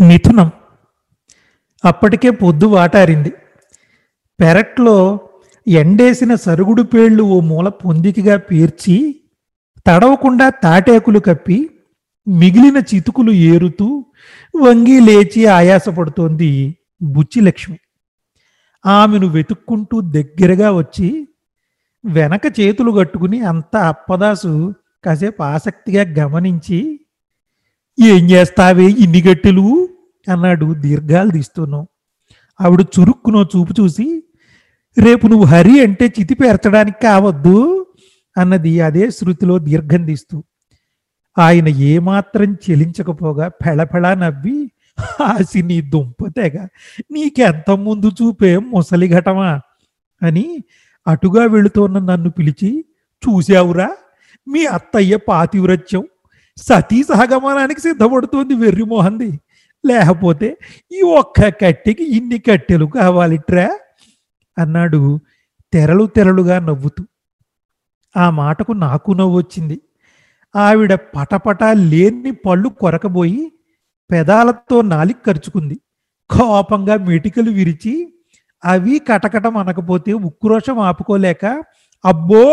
మిథునం. అప్పటికే పొద్దు వాటారింది. పెరట్లో ఎండేసిన సరుగుడు పేళ్ళు ఓ మూల పొందికగా పేర్చి తడవకుండా తాటేకులు కప్పి మిగిలిన చితుకులు ఏరుతూ వంగి లేచి ఆయాసపడుతోంది బుచ్చిలక్ష్మి. ఆమెను వెతుక్కుంటూ దగ్గరగా వచ్చి వెనక చేతులు కట్టుకుని అంత అప్పదాసు కాసేపు ఆసక్తిగా గమనించి ఏం చేస్తావే ఇన్ని గట్టెలు? అన్నాడు దీర్ఘాలు తీస్తూను. ఆవిడ చురుక్కునో చూపు చూసి రేపు నువ్వు హరి అంటే చితి పేర్చడానికి కావద్దు అన్నది అదే శృతిలో దీర్ఘం తీస్తూ. ఆయన ఏమాత్రం చెలించకపోగా ఫెళఫెళా నవ్వి ఆసి నీ దుంపతేగ నీకెంత ముందు చూపే ముసలి ఘటమా? అని అటుగా వెళుతోన్న నన్ను పిలిచి చూశావురా మీ అత్తయ్య పాతివ్రత్యం సతీ సహగమనానికి సిద్ధపడుతోంది వెర్రిమోహంది లేకపోతే ఈ ఒక్క కట్టెకి ఇన్ని కట్టెలు కావాలిట్రా? అన్నాడు తెరలు తెరలుగా నవ్వుతూ. ఆ మాటకు నాకు నవ్వు వచ్చింది. ఆవిడ పటపట లేని పళ్ళు కొరకబోయి పెదాలతో నాలిక ఖర్చుకుంది కోపంగా మెటికలు విరిచి అవి కటకటం అనకపోతే ఉక్రోషం ఆపుకోలేక అబ్బో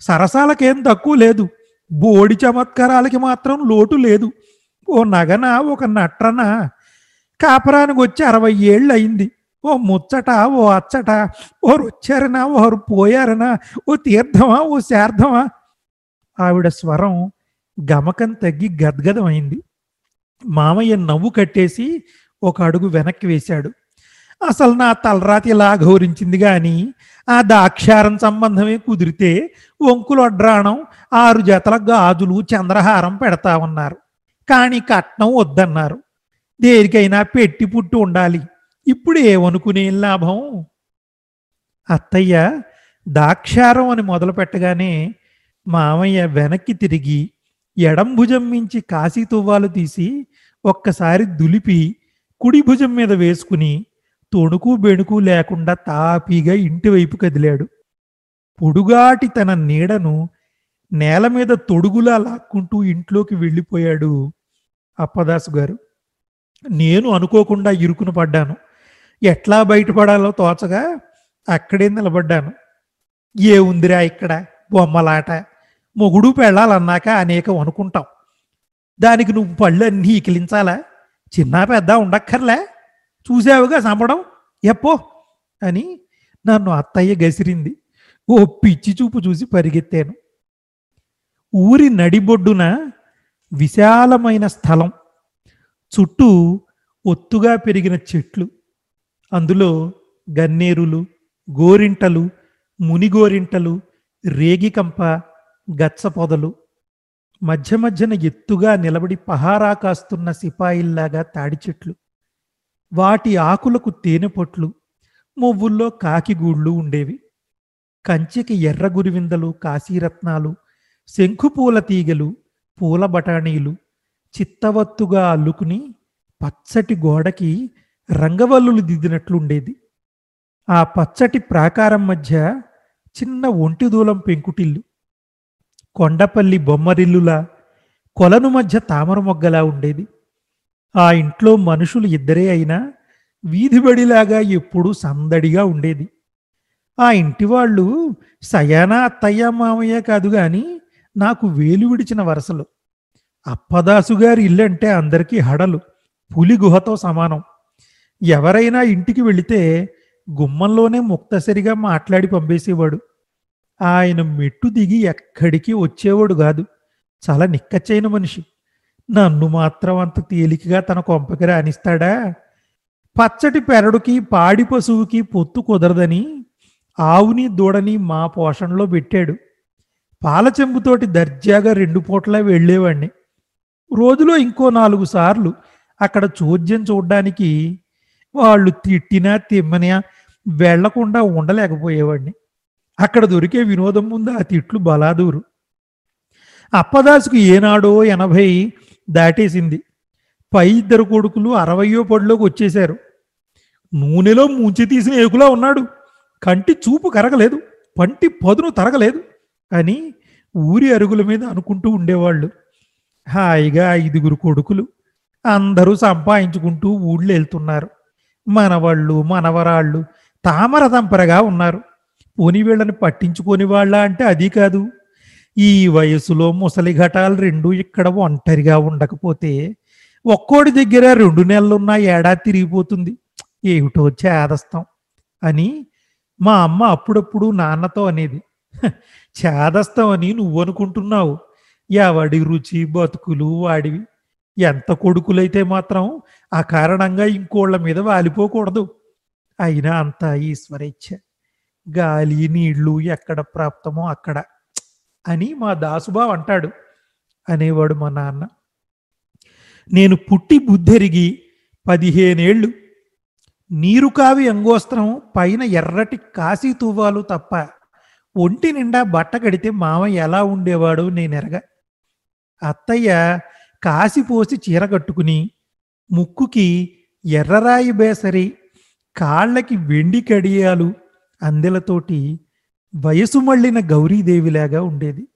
సరసాలకేం తక్కువ లేదు. బోడి చమత్కారాలకి మాత్రం లోటు లేదు. ఓ నగన ఒక నట్రన? కాపరానికి వచ్చి అరవై ఏళ్ళు అయింది. ఓ ముచ్చట ఓ అచ్చట ఓరు వచ్చారనా ఓరు పోయారనా ఓ తీర్థమా ఓ శార్థమా ఆవిడ స్వరం గమకం తగ్గి గద్గదమైంది మామయ్య నవ్వు కట్టేసి ఒక అడుగు వెనక్కి వేశాడు. అసలు నా తలరాతి ఇలా ఘోరించింది కానీ ఆ దాక్షారం సంబంధమే కుదిరితే వంకులొడ్రాణం ఆరు జతల గాజులు చంద్రహారం పెడతా ఉన్నారు. కానీ కట్నం వద్దన్నారు. దేనికైనా పెట్టి పుట్టి ఉండాలి. ఇప్పుడు ఏమనుకునే లాభం? అత్తయ్య దాక్షారం అని మొదలు పెట్టగానే మామయ్య వెనక్కి తిరిగి ఎడం భుజం మించి కాశీ తువ్వాలు తీసి ఒక్కసారి దులిపి కుడి భుజం మీద వేసుకుని తొణుకు బెణుకు లేకుండా తాపీగా ఇంటి వైపు కదిలాడు. పొడుగాటి తన నీడను నేల మీద తొడుగులా లాక్కుంటూ ఇంట్లోకి వెళ్ళిపోయాడు అప్పదాసు గారు. నేను అనుకోకుండా ఇరుకున పడ్డాను. ఎట్లా బయటపడాలో తోచగా అక్కడే నిలబడ్డాను. ఏ ఉందిరా ఇక్కడ బొమ్మలాట? మొగుడు పెళ్ళాలన్నాక అనేకం అనుకుంటాం. దానికి నువ్వు పళ్ళన్నీ ఇకిలించాలా? చిన్న పెద్ద ఉండక్కర్లే? చూసావుగా చంపడం ఎప్పో? అని నన్ను అత్తయ్య గసిరింది. ఓ పిచ్చి చూపు చూసి పరిగెత్తాను. ఊరి నడిబొడ్డున విశాలమైన స్థలం. చుట్టూ ఒత్తుగా పెరిగిన చెట్లు. అందులో గన్నేరులు గోరింటలు మునిగోరింటలు రేగికంప గచ్చ పొదలు మధ్య మధ్యన ఎత్తుగా నిలబడి పహారా కాస్తున్న సిపాయిల్లాగా తాడి చెట్లు. వాటి ఆకులకు తేనెపొట్లు మువ్వుల్లో మొవ్వుల్లో కాకిగూళ్ళు ఉండేవి. కంచెకి ఎర్ర గురివిందలు కాశీరత్నాలు శంఖుపూల తీగలు పూల బఠానీలు చిత్తవత్తుగా అల్లుకుని పచ్చటి గోడకి రంగవల్లులు దిద్దినట్లుండేది. ఆ పచ్చటి ప్రాకారం మధ్య చిన్న ఒంటిదూలం పెంకుటిల్లు కొండపల్లి బొమ్మరిల్లులా కొలను మధ్య తామర మొగ్గలా ఉండేది. ఆ ఇంట్లో మనుషులు ఇద్దరే అయినా వీధిబడిలాగా ఎప్పుడూ సందడిగా ఉండేది. ఆ ఇంటి వాళ్ళు సయానా అత్తయ్య మామయ్య కాదు గాని నాకు వేలు విడిచిన వరసలు. అప్పదాసు గారి ఇల్లు అంటే అందరికీ హడలు పులి గుహతో సమానం. ఎవరైనా ఇంటికి వెళితే గుమ్మంలోనే ముక్తసరిగా మాట్లాడి పంపేసేవాడు. ఆయన మెట్టు దిగి ఎక్కడికి వచ్చేవాడు కాదు. చాలా నిక్కచ్చైన మనిషి. నన్ను మాత్రం అంత తేలికగా తన కొంపకి రానిస్తాడా? పచ్చటి పెరడుకి పాడి పశువుకి పొత్తు కుదరదని ఆవుని దూడని మా పోషణలో పెట్టాడు. పాలచెంబుతోటి దర్జాగా రెండు పూట్లా వెళ్ళేవాణ్ణి. రోజులో ఇంకో నాలుగు సార్లు అక్కడ చోద్యం చూడ్డానికి వాళ్ళు తిట్టినా తిమ్మనియా వెళ్ళకుండా ఉండలేకపోయేవాడిని అక్కడ దొరికే వినోదం ముందు ఆ తిట్లు బలాదూరు. అప్పదాసుకు ఏనాడో ఎనభై దాటేసింది. పై ఇద్దరు కొడుకులు అరవయో పడిలోకి వచ్చేశారు. నూనెలో ముంచి తీసిన ఏకులా ఉన్నాడు. కంటి చూపు కరగలేదు. పంటి పదును తరగలేదు. అని ఊరి అరుగుల మీద అనుకుంటూ ఉండేవాళ్ళు. హాయిగా ఐదుగురు కొడుకులు అందరూ సంపాదించుకుంటూ ఊళ్ళో వెళ్తున్నారు. మనవాళ్ళు మనవరాళ్ళు తామర తంపరగా ఉన్నారు. పోని వీళ్ళని పట్టించుకొని వాళ్ళ అంటే అది కాదు. ఈ వయసులో ముసలి ఘటాలు రెండు ఇక్కడ ఒంటరిగా ఉండకపోతే ఒక్కోడి దగ్గర రెండు నెలలున్న ఏడాది తిరిగిపోతుంది. ఏమిటో చేదస్తాం అని మా అమ్మ అప్పుడప్పుడు నాన్నతో అనేది. "హ, చేదస్తాం అని నువ్వు అనుకుంటున్నావు. ఎవడి రుచి బతుకులు వాడివి. ఎంత కొడుకులైతే మాత్రం ఆ కారణంగా ఇంకోళ్ళ మీద వాలిపోకూడదు. అయినా అంతా ఈశ్వరేచ్ఛ. గాలి నీళ్ళు ఎక్కడ ప్రాప్తమో అక్కడ. అని మా దాసుబాబు అంటాడు అనేవాడు మా నాన్న. నేను పుట్టి బుద్ధెరిగి పదిహేనేళ్ళు నీరు కావి అంగోస్త్రం పైన ఎర్రటి కాశీ తువ్వాలు తప్ప ఒంటి నిండా బట్ట కడితే మామయ్య ఎలా ఉండేవాడో నేనెరగ అత్తయ్య కాసి పోసి చీర కట్టుకుని ముక్కుకి ఎర్రరాయి బేసరి కాళ్ళకి వెండి కడియాలు అందెలతోటి వయసు మళ్ళిన గౌరీదేవిలాగా ఉండేది.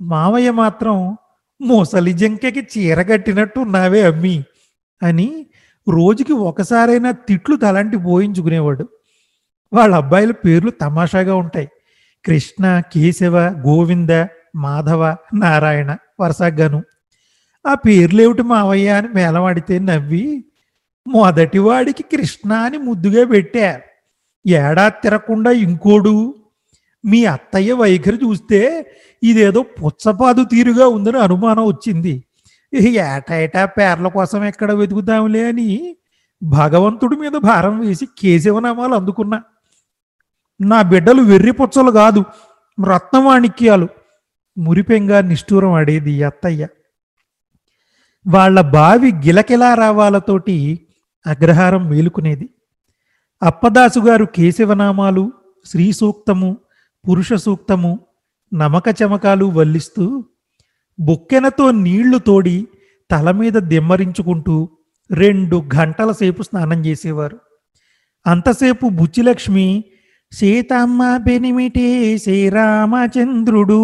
మావయ్య మాత్రం ముసలి జంకకి చీర కట్టినట్టు ఉన్నావే అమ్మి అని రోజుకి ఒకసారైనా తిట్లు తలంటి పోయించుకునేవాడు వాళ్ళ అబ్బాయిల పేర్లు తమాషాగా ఉంటాయి. కృష్ణ కేశవ గోవింద మాధవ నారాయణ వరుసగాను. ఆ పేర్లేమిటి మావయ్య అని మేలవాడితే నవ్వి మొదటివాడికి కృష్ణ అని ముద్దుగా పెట్టా. ఏడాది తిరగకుండా ఇంకోడు మీ అత్తయ్య వైఖరి చూస్తే ఇదేదో పుచ్చపాదు తీరుగా ఉందని అనుమానం వచ్చింది. ఏటా ఏటా పేర్ల కోసం ఎక్కడ వెతుకుతాంలే అని భగవంతుడి మీద భారం వేసి కేశవనామాలు అందుకున్నా. నా బిడ్డలు వెర్రి పుచ్చలు కాదు రత్నవాణిక్యాలు మురిపెంగా నిష్ఠూరం ఆడేది ఈ అత్తయ్య. వాళ్ళ బావి గిలకిలా రావాలతోటి అగ్రహారం మేలుకునేది. అప్పదాసు గారు కేశవనామాలు శ్రీ సూక్తము పురుష సూక్తము నమక చమకాలు వల్లిస్తూ బొక్కెనతో నీళ్ళు తోడి తల మీద దిమ్మరించుకుంటూ రెండు గంటల సేపు స్నానం చేసేవారు. అంతసేపు బుచ్చిలక్ష్మి సీతమ్మ పెనిమిటి శ్రీరామచంద్రుడు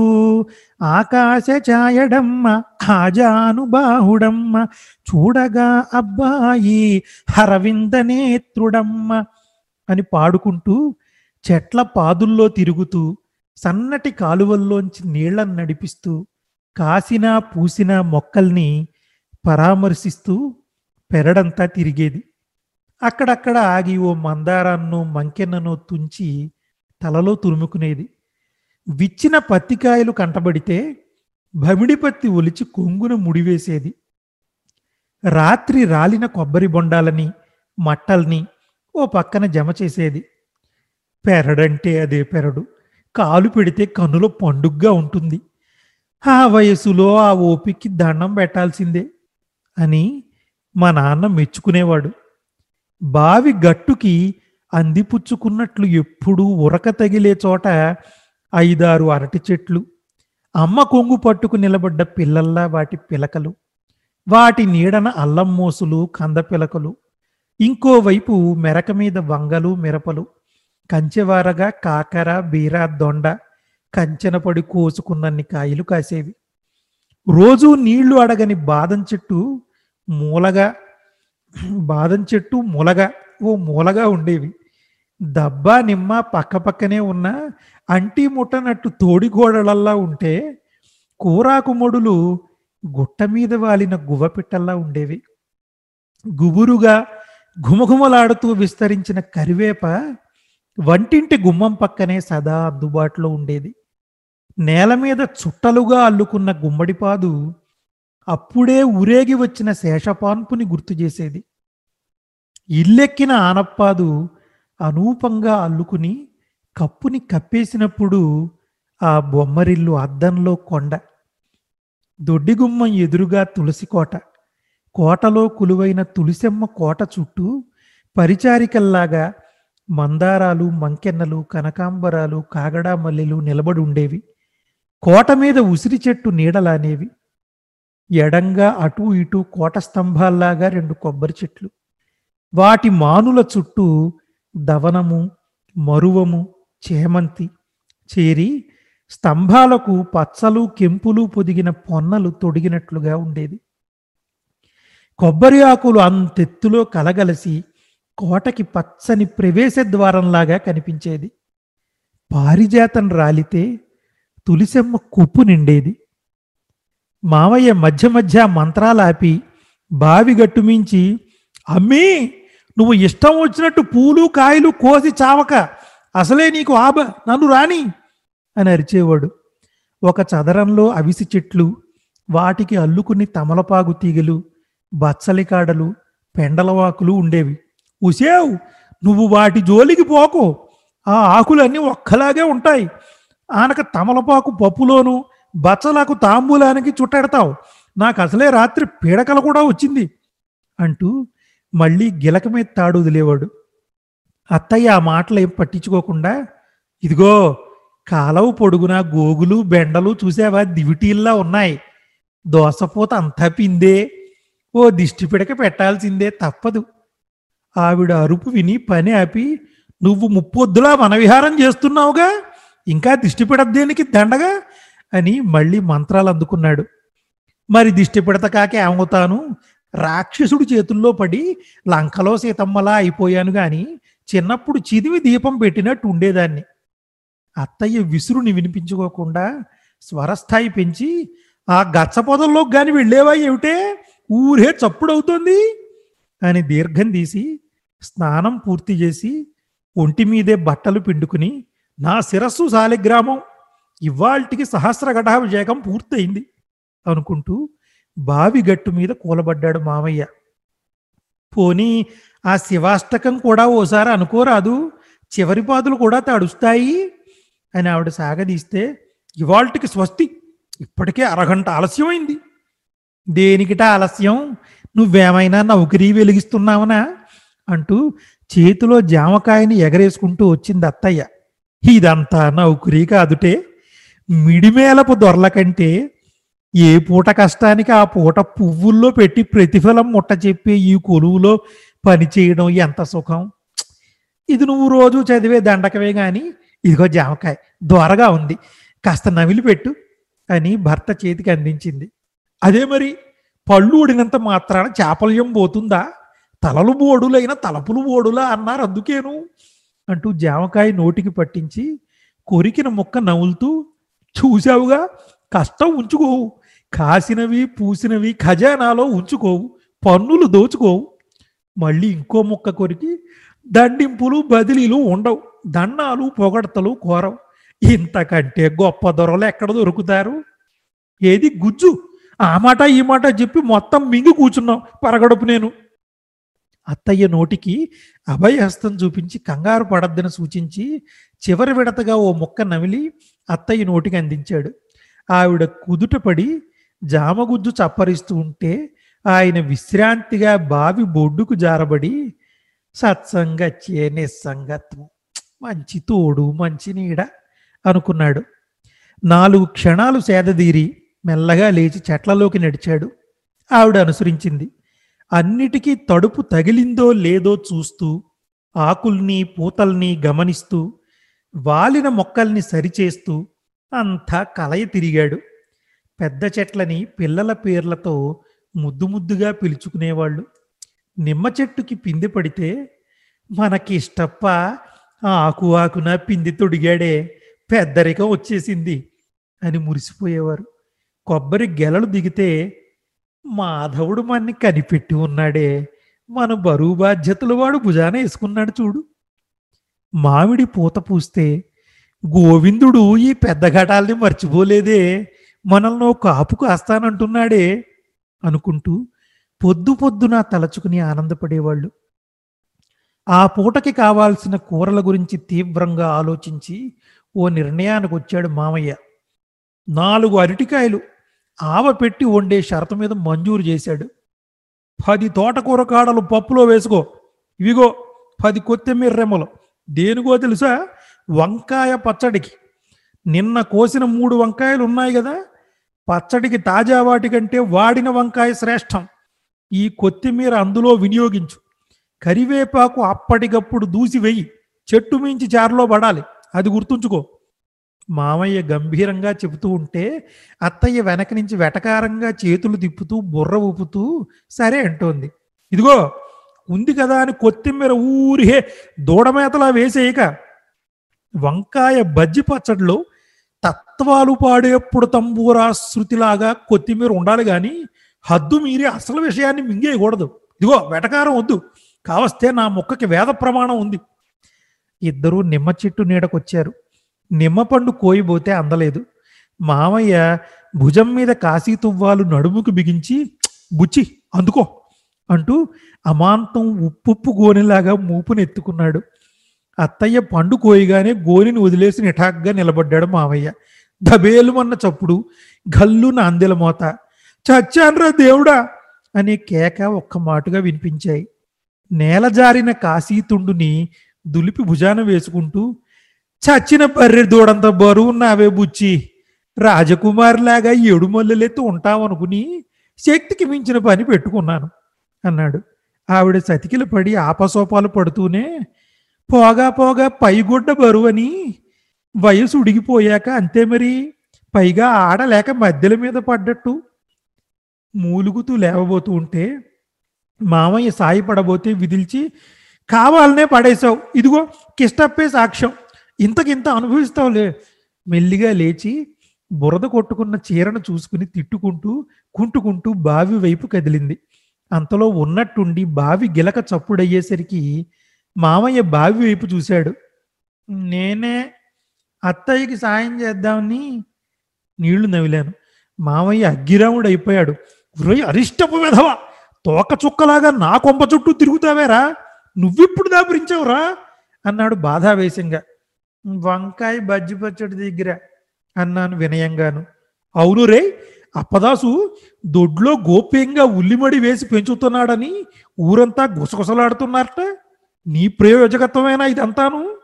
ఆకాశ ఛాయడమ్మ ఆజానుబాహుడమ్మ చూడగా అబ్బాయి హరవింద నేత్రుడమ్మ అని పాడుకుంటూ చెట్ల పాదుల్లో తిరుగుతూ సన్నటి కాలువల్లోంచి నీళ్ళను నడిపిస్తూ కాసిన పూసిన మొక్కల్ని పరామర్శిస్తూ పెరడంతా తిరిగేది. అక్కడక్కడ ఆగి ఓ మందారాన్నో మంకెన్ననో తుంచి తలలో తురుముకునేది. విచ్చిన పత్తికాయలు కంటబడితే భమిడి పత్తి ఒలిచి కొంగున ముడివేసేది. రాత్రి రాలిన కొబ్బరి బొండాలని మట్టల్ని ఓ పక్కన జమ చేసేది. పెరడంటే అదే పెరడు. కాలు పెడితే కన్నులో పండుగ్గా ఉంటుంది. ఆ వయసులో ఆ ఓపికి దండం పెట్టాల్సిందే అని మా నాన్న మెచ్చుకునేవాడు. బావి గట్టుకి అందిపుచ్చుకున్నట్లు ఎప్పుడూ ఉరక తగిలే చోట ఐదారు అరటి చెట్లు అమ్మ కొంగు పట్టుకు నిలబడ్డ పిల్లల్లా వాటి పిలకలు వాటి నీడన అల్లం మోసులు కంద పిలకలు ఇంకోవైపు మెరక మీద వంగలు మిరపలు కంచెవారగా కాకర బీర దొండ కంచెనపడి కోసుకున్నన్ని కాయలు కాసేవి. రోజూ నీళ్ళు అడగని బాదం చెట్టు మూలగా బాదం చెట్టు మూలగా ఓ మూలగా ఉండేవి. దబ్బా నిమ్మ పక్క పక్కనే ఉన్న అంటి ముట్టనట్టు తోడిగోడలల్లా ఉంటే కూరాకుమొడులు గుట్ట మీద వాలిన గువ్వపిట్టల్లా ఉండేవి. గుబురుగా ఘుమఘుమలాడుతూ విస్తరించిన కరివేప వంటింటి గుమ్మం పక్కనే సదా అందుబాటులో ఉండేది. నేల మీద చుట్టలుగా అల్లుకున్న గుమ్మడిపాదు అప్పుడే ఊరేగి వచ్చిన శేషపాన్పుని గుర్తు చేసేది. ఇల్లెక్కిన ఆనప్పాదు అనూపంగా అల్లుకుని కప్పుని కప్పేసినప్పుడు ఆ బొమ్మరిల్లు అద్దంలో కొండ. దొడ్డిగుమ్మం ఎదురుగా తులసి కోట. కోటలో కులువైన తులసెమ్మ కోట చుట్టూ పరిచారికల్లాగా మందారాలు మంకెన్నలు కనకాంబరాలు కాగడా మల్లెలు నిలబడి ఉండేవి. కోట మీద ఉసిరి చెట్టు నీడలానేవి. ఎడంగా అటు ఇటు కోట స్తంభాల్లాగా రెండు కొబ్బరి చెట్లు. వాటి మానుల చుట్టూ దవనము మరువము చేమంతి చేరి స్తంభాలకు పచ్చలు కెంపులు పొదిగిన పొన్నలు తొడిగినట్లుగా ఉండేది. కొబ్బరి ఆకులు అంతెత్తులో కలగలసి కోటకి పచ్చని ప్రవేశ ద్వారంలాగా కనిపించేది. పారిజాతం రాలితే తులిసెమ్మ కుప్పు నిండేది. మావయ్య మధ్య మధ్య మంత్రాలాపి బావి గట్టుమించి అమ్మీ నువ్వు ఇష్టం వచ్చినట్టు పూలు కాయలు కోసి చావక అసలే నీకు ఆబ నన్ను రాని అని అరిచేవాడు. ఒక చదరంలో అవిసి చెట్లు వాటికి అల్లుకుని తమలపాగు తీగలు బచ్చలికాడలు పెండలవాకులు ఉండేవి. ఉసేవ్ నువ్వు వాటి జోలికి పోకు. ఆ ఆకులన్నీ ఒక్కలాగే ఉంటాయి. ఆనక తమలపాకు పప్పులోను బచ్చలకు తాంబూలానికి చుట్టెడతావు. నాకు అసలే రాత్రి పీడకల కూడా వచ్చింది అంటూ మళ్ళీ గిలక మీద తాడు వదిలేవాడు. అత్తయ్య ఆ మాటలు ఏం పట్టించుకోకుండా ఇదిగో కాలవ పొడుగున గోగులు బెండలు చూసావా? దివిటీల్లా ఉన్నాయి. దోసపోత అంతా పిందే. ఓ దిష్టి పిడక పెట్టాల్సిందే తప్పదు. ఆవిడ అరుపు విని పని ఆపి నువ్వు ముప్పొద్దులా వనవిహారం చేస్తున్నావుగా? ఇంకా దిష్టి పెడద్దేనికి దండగా? అని మళ్ళీ మంత్రాలు అందుకున్నాడు. మరి దిష్టి పెడత కాక ఏమవుతాను రాక్షసుడు చేతుల్లో పడి లంకలో సీతమ్మలా అయిపోయాను గాని చిన్నప్పుడు చిదివి దీపం పెట్టినట్టు ఉండేదాన్ని. అత్తయ్య విసురుని వినిపించుకోకుండా స్వరస్థాయి పెంచి ఆ గచ్చ పొదల్లోకి కానీ వెళ్ళేవా ఏమిటే? ఊరే చప్పుడవుతోంది? అని దీర్ఘం తీసి స్నానం పూర్తి చేసి ఒంటి మీదే బట్టలు పిండుకుని నా శిరస్సు సాలిగ్రామం ఇవాల్టికి సహస్రఘటాభిషేకం పూర్తయింది అనుకుంటూ బావి గట్టు మీద కూలబడ్డాడు మామయ్య. పోనీ ఆ శివాష్టకం కూడా ఓసారి అనుకోరాదు? చివరి పాదులు కూడా తడుస్తాయి? అని ఆవిడ సాగదీస్తే ఇవాల్టికి స్వస్తి ఇప్పటికే అరగంట ఆలస్యమైంది. దేనికిట ఆలస్యం? నువ్వేమైనా నౌకరీ వెలిగిస్తున్నావనా? అంటూ చేతిలో జామకాయని ఎగరేసుకుంటూ వచ్చింది అత్తయ్య. ఇదంతా నౌకరీ కాదుటే మిడిమేలపు దొరల కంటే ఏ పూట కష్టానికి ఆ పూట పువ్వుల్లో పెట్టి ప్రతిఫలం ముట్ట చెప్పే ఈ కొలువులో పని చేయడం ఎంత సుఖం. ఇది నువ్వు రోజు చదివే దండకవే గాని ఇదిగో జామకాయ దొరగా ఉంది కాస్త నవిలి పెట్టు అని భర్త చేతికి అందించింది. అదే మరి పళ్ళు ఊడినంత మాత్రాన చాపల్యం పోతుందా? తలలు బోడులైన తలపులు బోడులా అన్నారు అందుకేను అంటూ జామకాయ నోటికి పట్టించి కొరికిన ముక్క నవ్వులుతూ చూశావుగా కష్టం ఉంచుకోవు. కాసినవి పూసినవి ఖజానాలో ఉంచుకోవు. పన్నులు దోచుకోవు. మళ్ళీ ఇంకో ముక్క కొరికి దండింపులు బదిలీలు ఉండవు. దండాలు పొగడతలు కోరవు. ఇంతకంటే గొప్ప దొరలు ఎక్కడ దొరుకుతారు? ఏది గుజ్జు? ఆ మాట ఈ మాట చెప్పి మొత్తం మింగి కూర్చున్నాం. పరగడుపు నేను. అత్తయ్య నోటికి అభయహస్తం చూపించి కంగారు పడద్దని సూచించి చివరి విడతగా ఓ ముక్క నమిలి అత్తయ్య నోటికి అందించాడు. ఆవిడ కుదుటపడి జామగుజ్జు చప్పరిస్తూ ఉంటే ఆయన విశ్రాంతిగా బావి బొడ్డుకు జారబడి సత్సంగచ్చే నిస్సంగత్వం మంచి తోడు మంచి నీడ అనుకున్నాడు. నాలుగు క్షణాలు సేదదీరి మెల్లగా లేచి చెట్లలోకి నడిచాడు. ఆవిడ అనుసరించింది. అన్నిటికీ తడుపు తగిలిందో లేదో చూస్తూ ఆకుల్ని పూతల్ని గమనిస్తూ వాలిన మొక్కల్ని సరిచేస్తూ అంతా కలయ తిరిగాడు. పెద్ద చెట్లని పిల్లల పేర్లతో ముద్దు ముద్దుగా పిలుచుకునేవాళ్ళు. నిమ్మ చెట్టుకి పిండి పడితే మనకిష్టప్ప ఆకు ఆకున పిండి తొడిగాడే పెద్దరికం వచ్చేసింది అని మురిసిపోయేవారు. కొబ్బరి గెలలు దిగితే మాధవుడు మన్ని కనిపెట్టి ఉన్నాడే. మన బరువు బాధ్యతలు వాడు భుజాన వేసుకున్నాడు చూడు. మామిడి పూత పూస్తే గోవిందుడు ఈ పెద్ద ఘటాల్ని మర్చిపోలేదే. మనల్ని ఓ కాపు కాస్తానంటున్నాడే అనుకుంటూ పొద్దు పొద్దున తలచుకుని ఆనందపడేవాళ్ళు. ఆ పూటకి కావాల్సిన కూరల గురించి తీవ్రంగా ఆలోచించి ఓ నిర్ణయానికి వచ్చాడు మామయ్య. నాలుగు అరటికాయలు ఆవ పెట్టి వండే షరతు మీద మంజూరు చేశాడు. పది తోటకూర కాడలు పప్పులో వేసుకో. ఇవిగో పది కొత్తిమీర రెమ్మలు. దేనికో తెలుసా? వంకాయ పచ్చడికి. నిన్న కోసిన మూడు వంకాయలు ఉన్నాయి కదా? పచ్చడికి తాజా వాటి కంటే వాడిన వంకాయ శ్రేష్టం. ఈ కొత్తిమీర అందులో వినియోగించు. కరివేపాకు అప్పటికప్పుడు దూసి వెయ్యి చెట్టు మించి చారులో పడాలి. అది గుర్తుంచుకో. మామయ్య గంభీరంగా చెబుతూ ఉంటే అత్తయ్య వెనక నుంచి వెటకారంగా చేతులు తిప్పుతూ బుర్ర ఊపుతూ సరే అంటోంది. ఇదిగో ఉంది కదా అని కొత్తిమీర ఊరిహే దూడమేతలా వేసేయక వంకాయ బజ్జి పచ్చడిలో తత్వాలు పాడేప్పుడు తంబూరా శృతిలాగా కొత్తిమీర ఉండాలి కానీ హద్దు మీరి అసలు విషయాన్ని మింగేయకూడదు. ఇదిగో వెటకారం వద్దు. కావస్తే నా మొక్కకి వేద ప్రమాణం ఉంది. ఇద్దరూ నిమ్మ చెట్టు నీడకొచ్చారు. నిమ్మపండు కోయిపోతే అందలేదు. మామయ్య భుజం మీద కాశీ తువ్వాలు నడుముకు బిగించి బుచ్చి అందుకో అంటూ అమాంతం ఉప్పుప్పు గోనెలాగా మూపునెత్తుకున్నాడు. అత్తయ్య పండు కోయగానే గోనిని వదిలేసి నిఠాగ్గా నిలబడ్డాడు మామయ్య. దబేలుమన్న చప్పుడు గల్లు అందెల మోత చచ్చాన్రా దేవుడా అనే కేక ఒక్క మాటుగా వినిపించాయి. నేల జారిన కాశీతుండుని దులిపి భుజాన వేసుకుంటూ చచ్చిన పర్రె దూడంత బరువు నావే బుచ్చి. రాజకుమారిలాగా ఏడు మల్లెలెత్తు ఉంటావనుకుని శక్తికి మించిన పని పెట్టుకున్నాను అన్నాడు. ఆవిడ సతికిలు పడి ఆపసోపాలు పడుతూనే పోగా పోగా పైగుడ్డ బరువని వయసు ఉడిగిపోయాక అంతే మరి పైగా ఆడలేక మధ్యల మీద పడ్డట్టు. మూలుగుతూ లేవబోతూ ఉంటే మామయ్య సాయపడబోతే విదిల్చి కావాలనే పడేశావు ఇదిగో కిష్టప్పే సాక్ష్యం ఇంతకింత అనుభవిస్తావులే. మెల్లిగా లేచి బురద కొట్టుకున్న చీరను చూసుకుని తిట్టుకుంటూ కుంటుకుంటూ బావి వైపు కదిలింది. అంతలో ఉన్నట్టుండి బావి గిలక చప్పుడయ్యేసరికి మామయ్య బావి వైపు చూశాడు. నేనే అత్తయ్యకి సాయం చేద్దామని నీళ్ళు నవిలాను. మామయ్య అగ్గిరాముడు అయిపోయాడు "ఒరేయ్ అరిష్టపు విధవ! తోక చుక్కలాగా నా కొంప చుట్టూ తిరుగుతావేరా? నువ్విప్పుడు దాపురించావురా? అన్నాడు బాధావేశంగా. వంకాయ బజ్జి పచ్చడి దగ్గర అన్నాను వినయంగాను. అవును రే అప్పదాసు దొడ్లో గోప్యంగా ఉల్లిమడి వేసి పెంచుతున్నాడని ఊరంతా గుసగుసలాడుతున్నారట. నీ ప్రయోజకత్వమేనా ఇదంతాను?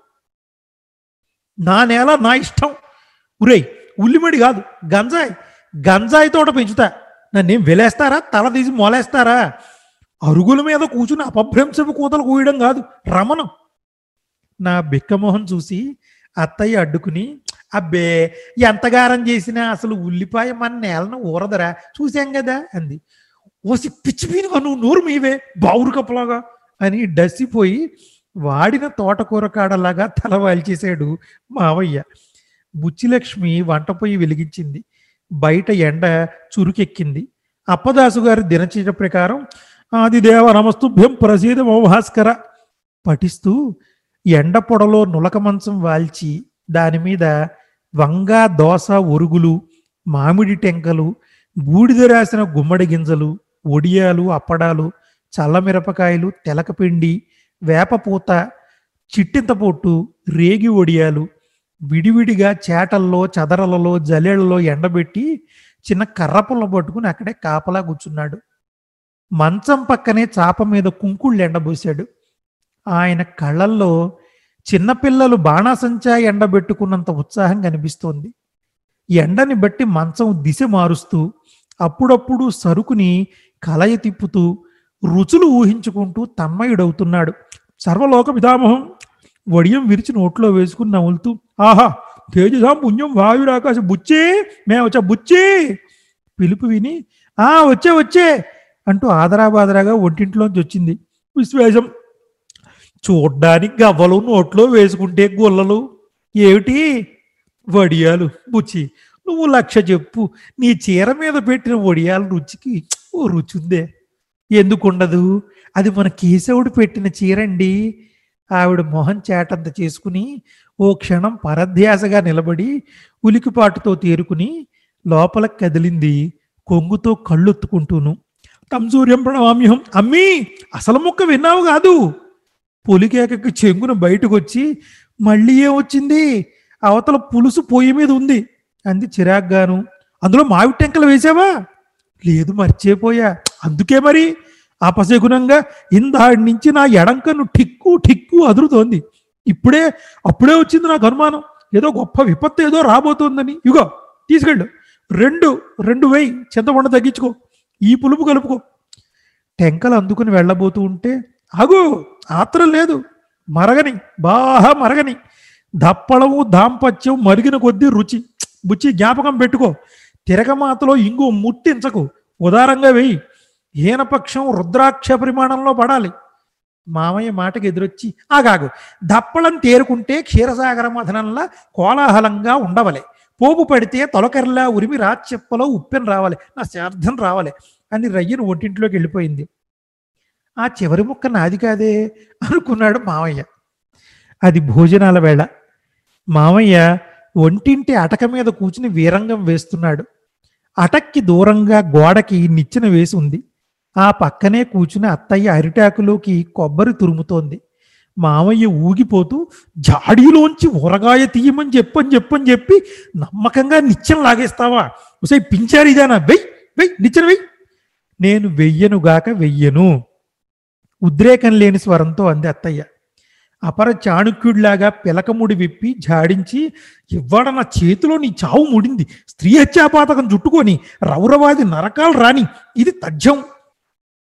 నా నేల నా ఇష్టం. ఉరే ఉల్లిమడి కాదు గంజాయి. గంజాయి తోట పెంచుతా. నన్నేం వెలేస్తారా? తల తీసి మొలేస్తారా? అరుగుల మీద కూర్చుని అపభ్రంశపు కూతలు కూయడం కాదు రమణం. నా బిక్కమోహం చూసి అత్తయ్య అడ్డుకుని అబ్బే ఎంతగారం చేసినా అసలు ఉల్లిపాయ మన నేలను ఊరదరా చూసాం కదా అంది. ఓసి పిచ్చి పీనుగా నువ్వు నోరు మీవే బావురు కప్పలాగా అని డసిపోయి వాడిన తోటకూర కాడలాగా తల వాల్చేశాడు మావయ్య. బుచ్చిలక్ష్మి వంట పొయ్యి వెలిగించింది. బయట ఎండ చురుకెక్కింది. అప్పదాసు గారి దినచర్య ప్రకారం ఆదిదేవ నమస్తుభ్యం ప్రసీద మోభాస్కర పఠిస్తూ ఎండ పొడలో నులక మంచం వాల్చి దాని మీద వంగ దోస ఒరుగులు మామిడి టెంకలు బూడిద రాసిన గుమ్మడి గింజలు ఒడియాలు అప్పడాలు చల్లమిరపకాయలు తెలకపిండి వేపపూత చిట్టింత పొట్టు రేగి ఒడియాలు విడివిడిగా చేటల్లో చదరలలో జలేళ్ళలో ఎండబెట్టి చిన్న కర్రపుల్ల పట్టుకుని అక్కడే కాపలా కూర్చున్నాడు. మంచం పక్కనే చాప మీద కుంకుళ్ళు ఎండబోశాడు ఆయన కళ్ళల్లో చిన్నపిల్లలు బాణాసంచా ఎండబెట్టుకున్నంత ఉత్సాహం కనిపిస్తోంది. ఎండని బట్టి మంచం దిశ మారుస్తూ అప్పుడప్పుడు సరుకుని కలయ తిప్పుతూ రుచులు ఊహించుకుంటూ తమ్మయుడవుతున్నాడు సర్వలోక పితామహం వడియం విరిచి నోట్లో వేసుకుని నవ్వులుతూ ఆహా తేజసాం పుణ్యం వాయురాకాశ బుచ్చే మేము వచ్చా బుచ్చే. పిలుపు విని ఆ వచ్చే వచ్చే అంటూ ఆదరాబాదరాగా ఒంటింట్లోంచి వచ్చింది. విశ్వేశం చూడ్డానికి గవ్వలు నోట్లో వేసుకుంటే గుల్లలు. ఏమిటి? వడియాలు. బుచ్చి నువ్వు లక్ష చెప్పు. నీ చీర మీద పెట్టిన వడియాల రుచికి ఓ రుచి ఉందే ఎందుకుండదు? అది మన కేశవుడు పెట్టిన చీరండి. ఆవిడ మొహం చేటంత చేసుకుని ఓ క్షణం పరధ్యాసగా నిలబడి ఉలికిపాటుతో తేరుకుని లోపల కదిలింది. కొంగుతో కళ్ళొత్తుకుంటూను. తంజూర్యం ప్రణవామ్యహం అమ్మీ! అసలు ముక్క విన్నావు కాదు? పొలికేకకి చెంగున బయటకు వచ్చి మళ్ళీ ఏమొచ్చింది? అవతల పులుసు పొయ్యి మీద ఉంది. అంది చిరాగ్గాను. అందులో మావి టెంకలు వేసావా? లేదు మర్చిపోయా. అందుకే మరి? అపశకునంగా ఇందాడి నుంచి నా ఎడంకను ఠిక్కు ఠిక్కు అదురుతోంది. ఇప్పుడే అప్పుడే వచ్చింది నాకు అనుమానం. ఏదో గొప్ప విపత్తు ఏదో రాబోతోందని. ఇగో తీసుకెళ్ళు. రెండు రెండు వేయి. చింతపండు తగ్గించుకో. ఈ పులుపు కలుపుకో. టెంకలు అందుకుని వెళ్ళబోతూ ఉంటే ఆగు! ఆత్రం లేదు. మరగని బాగా మరగని. దప్పళము దాంపత్యం మరిగిన కొద్దీ రుచి. బుచ్చి జ్ఞాపకం పెట్టుకో. తిరగమాతలో ఇంగు ముట్టించకు. ఉదారంగా వెయ్యి హీనపక్షం రుద్రాక్ష పరిమాణంలో పడాలి. మామయ్య మాటకి ఎదురొచ్చి ఆగాగు. దప్పళం తేరుకుంటే క్షీరసాగర మథనంలా కోలాహలంగా ఉండవలే. పోపు పడితే తొలకర్లా ఉరిమి రాచెప్పలో ఉప్పెన రావాలి. నా శార్థం రావాలి. అని రయ్యను ఒంటింట్లోకి వెళ్ళిపోయింది. ఆ చివరి ముక్క నాది కాదే అనుకున్నాడు మామయ్య అది భోజనాల వేళ. మామయ్య ఒంటింటి అటక మీద కూర్చుని వీరంగం వేస్తున్నాడు. అటక్కి దూరంగా గోడకి నిచ్చెన వేసి ఉంది. ఆ పక్కనే కూర్చుని అత్తయ్య అరిటాకులోకి కొబ్బరి తురుముతోంది. మామయ్య ఊగిపోతూ జాడీలోంచి ఊరగాయ తీయమని చెప్పని చెప్పని చెప్పి నమ్మకంగా నిచ్చెన లాగేస్తావా? ఉసై పించారిదానా వెయ్ వెయ్ నిచ్చెన వెయ్. నేను వెయ్యనుగాక వెయ్యను. ఉద్రేకం లేని స్వరంతో అంది అత్తయ్య. అపర చాణుక్యుడిలాగా పిలకముడి విప్పి జాడించి ఇవ్వడ నా చేతిలో నీ చావు ముడింది. స్త్రీ హత్యాపాతకం చుట్టుకొని రౌరవాది నరకాలు రాని ఇది తథ్యం.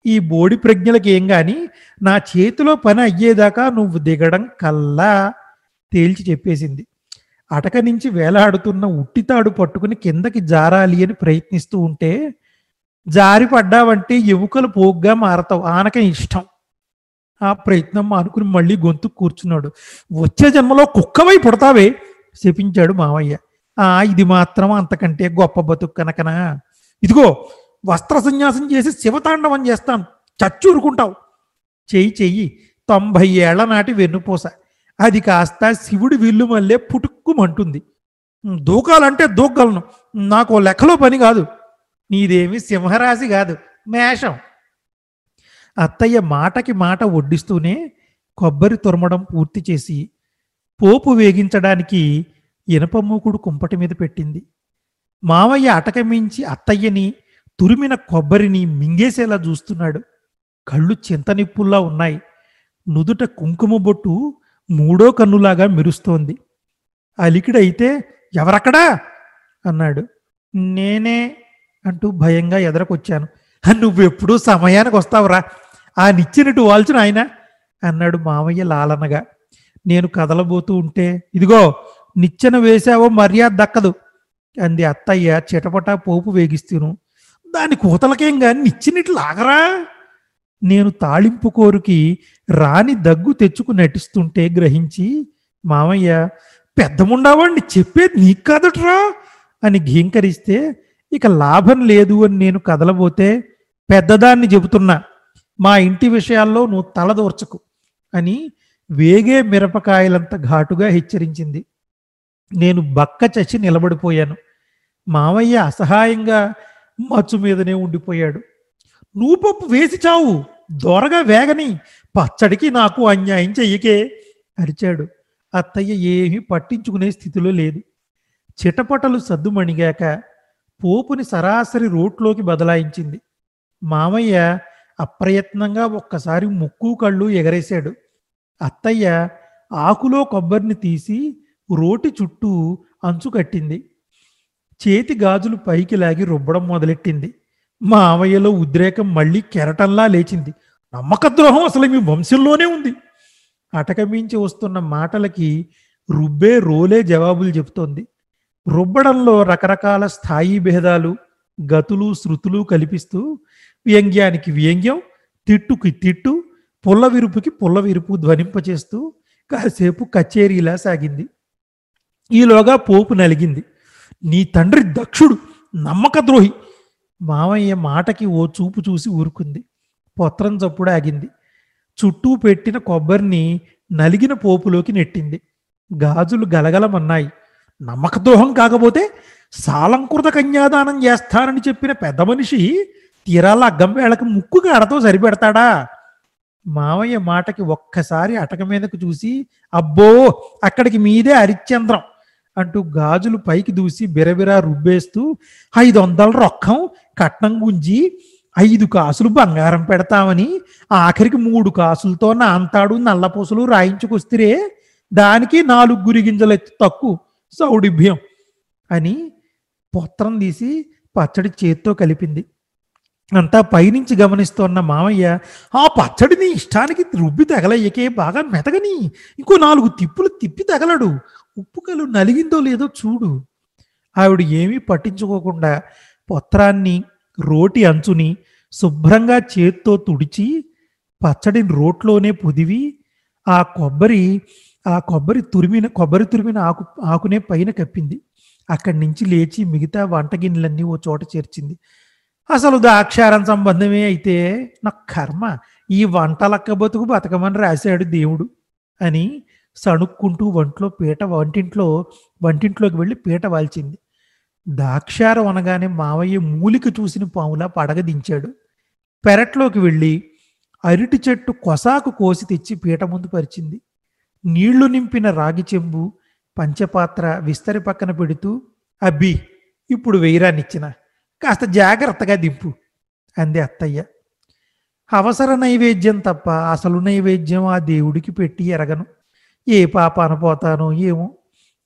ఈ బోడి ప్రజ్ఞలకి ఏం గాని నా చేతిలో పని అయ్యేదాకా నువ్వు దిగడం కల్లా తేల్చి చెప్పేసింది. అటక నుంచి వేలాడుతున్న ఉట్టితాడు పట్టుకుని కిందకి జారాలి అని ప్రయత్నిస్తూ ఉంటే జారి పడ్డావంటే ఎముకలు పోగ్గా మారతావు. ఆనక ఇష్టం. ఆ ప్రయత్నం మానుకుని మళ్ళీ గొంతు కూర్చున్నాడు. వచ్చే జన్మలో కుక్కవై పుడతావే? శపించాడు మావయ్య. ఆ ఇది మాత్రం అంతకంటే గొప్ప బతుకు కనకనా? ఇదిగో వస్త్ర సన్యాసం చేసి శివతాండవం చేస్తాను. చచ్చూరుకుంటావు. చెయ్యి చెయ్యి. తొంభై ఏళ్ళ నాటి వెన్నుపూస. అది కాస్త శివుడి విల్లు మల్లే పుటుక్కుమంటుంది. దూకాలంటే దూకగలను. నాకు లెక్కలో పని కాదు. నీదేమి సింహరాశి కాదు. మేషం. అత్తయ్య మాటకి మాట వడ్డిస్తూనే కొబ్బరి తురమడం పూర్తి చేసి పోపు వేగించడానికి ఇనప మూకుడు కుంపటి మీద పెట్టింది. మావయ్య అటకమించి అత్తయ్యని తురిమిన కొబ్బరిని మింగేసేలా చూస్తున్నాడు. కళ్ళు చింతనిప్పుల్లా ఉన్నాయి. నుదుట కుంకుమ బొట్టు మూడో కన్నులాగా మెరుస్తోంది. అలికిడైతే ఎవరక్కడా? అన్నాడు. నేనే అంటూ భయంగా ఎదరకొచ్చాను. నువ్వెప్పుడూ సమయానికి వస్తావురా ఆ ఇచ్చినట్టు వాల్చును ఆయన. అన్నాడు మామయ్య లాలనగా. నేను కదలబోతూ ఉంటే ఇదిగో నిచ్చెన వేశావో మర్యాద దక్కదు అంది అత్తయ్య చిటపటా పోపు వేగిస్తూను. దాని కూతలకేం కానీ నిచ్చినట్లు లాగరా? నేను తాళింపు కోరుకి రాని దగ్గు తెచ్చుకు నటిస్తుంటే గ్రహించి మామయ్య పెద్దముండావాడిని చెప్పేది నీకు కాదట్రా? అని ఘీంకరిస్తే ఇక లాభం లేదు అని నేను కదలబోతే పెద్దదాన్ని చెబుతున్నా. మా ఇంటి విషయాల్లో నువ్వు తలదోర్చకు అని వేగే మిరపకాయలంత ఘాటుగా హెచ్చరించింది. నేను బక్క చచ్చి నిలబడిపోయాను. మామయ్య అసహాయంగా మచ్చు మీదనే ఉండిపోయాడు. నువ్వు పప్పు వేసి చావు దొరగా వేగని పచ్చడికి నాకు అన్యాయం చెయ్యకే అరిచాడు. అత్తయ్య ఏమీ పట్టించుకునే స్థితిలో లేదు. చిటపటలు సద్దుమణిగాక పోపుని సరాసరి రోట్లోకి బదలాయించింది. మామయ్య అప్రయత్నంగా ఒక్కసారి ముక్కు కళ్ళు ఎగరేశాడు. అత్తయ్య ఆకులో కొబ్బరిని తీసి రోటి చుట్టూ అంచు కట్టింది. చేతి గాజులు పైకి లాగి రుబ్బడం మొదలెట్టింది. మామయ్యలో ఉద్రేకం మళ్ళీ కెరటంలా లేచింది. నమ్మకద్రోహం అసలు మీ వంశంలోనే ఉంది. అటకమించి వస్తున్న మాటలకి రుబ్బే రోలే జవాబులు చెబుతోంది. రుబ్బడంలో రకరకాల స్థాయి భేదాలు గతులు శృతులు కల్పిస్తూ వ్యంగ్యానికి వ్యంగ్యం తిట్టుకి తిట్టు పుల్ల విరుపుకి పుల్ల విరుపు ధ్వనింపచేస్తూ కాసేపు కచేరీలా సాగింది. ఈలోగా పోపు నలిగింది. నీ తండ్రి దక్షుడు నమ్మకద్రోహి. మామయ్య మాటకి ఓ చూపు చూసి ఊరుకుంది. పొత్రం చప్పుడు ఆగింది. చుట్టూ పెట్టిన కొబ్బరిని నలిగిన పోపులోకి నెట్టింది. గాజులు గలగలమన్నాయి. నమ్మకద్రోహం కాకపోతే సాలంకృత కన్యాదానం చేస్తానని చెప్పిన పెద్ద మనిషి తీరాల? అగ్గం వేళకి ముక్కు గాడతో సరిపెడతాడా? మావయ్య మాటకి ఒక్కసారి అటక మీదకు చూసి అబ్బో అక్కడికి మీదే హరిశ్చంద్రం అంటూ గాజులు పైకి దూసి బిరబిరా రుబ్బేస్తూ ఐదు వందల రొక్కం కట్నం గుంజి ఐదు కాసులు బంగారం పెడతామని ఆఖరికి మూడు కాసులతో నాంతాడు నల్లపూసలు రాయించుకొస్తే దానికి నాలుగు గురిగింజలు ఎత్తి తక్కువ సౌడిభ్యం అని పొత్రం తీసి పచ్చడి చేత్తో కలిపింది. అంతా పైనుంచి గమనిస్తున్న మామయ్య ఆ పచ్చడిని ఇష్టానికి రుబ్బి తగలయ్యకే బాగా మెతగని. ఇంకో నాలుగు తిప్పులు తిప్పి తగలడు. ఉప్పు కలు నలిగిందో లేదో చూడు. ఆవిడ ఏమీ పట్టించుకోకుండా పత్రాన్ని రోటి అంచుని శుభ్రంగా చేత్తో తుడిచి పచ్చడిని రోట్లోనే పుదివి ఆ కొబ్బరి ఆ కొబ్బరి తురిమిన కొబ్బరి తురిమిన ఆకు ఆకునే పైన కప్పింది. అక్కడి నుంచి లేచి మిగతా వంట గిన్నెలన్నీ ఓ చోట చేర్చింది. అసలు దాక్షారం సంబంధమే అయితే నా కర్మ. ఈ వంట లక్క బతుకు బతకమని రాశాడు దేవుడు అని సణుక్కుంటూ వంట్లో పీట వంటింట్లో వంటింట్లోకి వెళ్ళి పీట వాల్చింది. దాక్షారం అనగానే మావయ్య మూలిక చూసిన పాములా పడగ దించాడు. పెరట్లోకి వెళ్ళి అరటి చెట్టు కొసాకు కోసి తెచ్చి పీట ముందు పరిచింది. నీళ్ళు నింపిన రాగి చెంబు పంచపాత్ర విస్తరి పక్కన పెడుతూ అబ్బి ఇప్పుడు వెయ్యరానిచ్చిన కాస్త జాగ్రత్తగా దింపు అంది అత్తయ్య. అవసర నైవేద్యం తప్ప అసలు నైవేద్యం ఆ దేవుడికి పెట్టి ఎరగను. ఏ పాప అనపోతానో ఏమో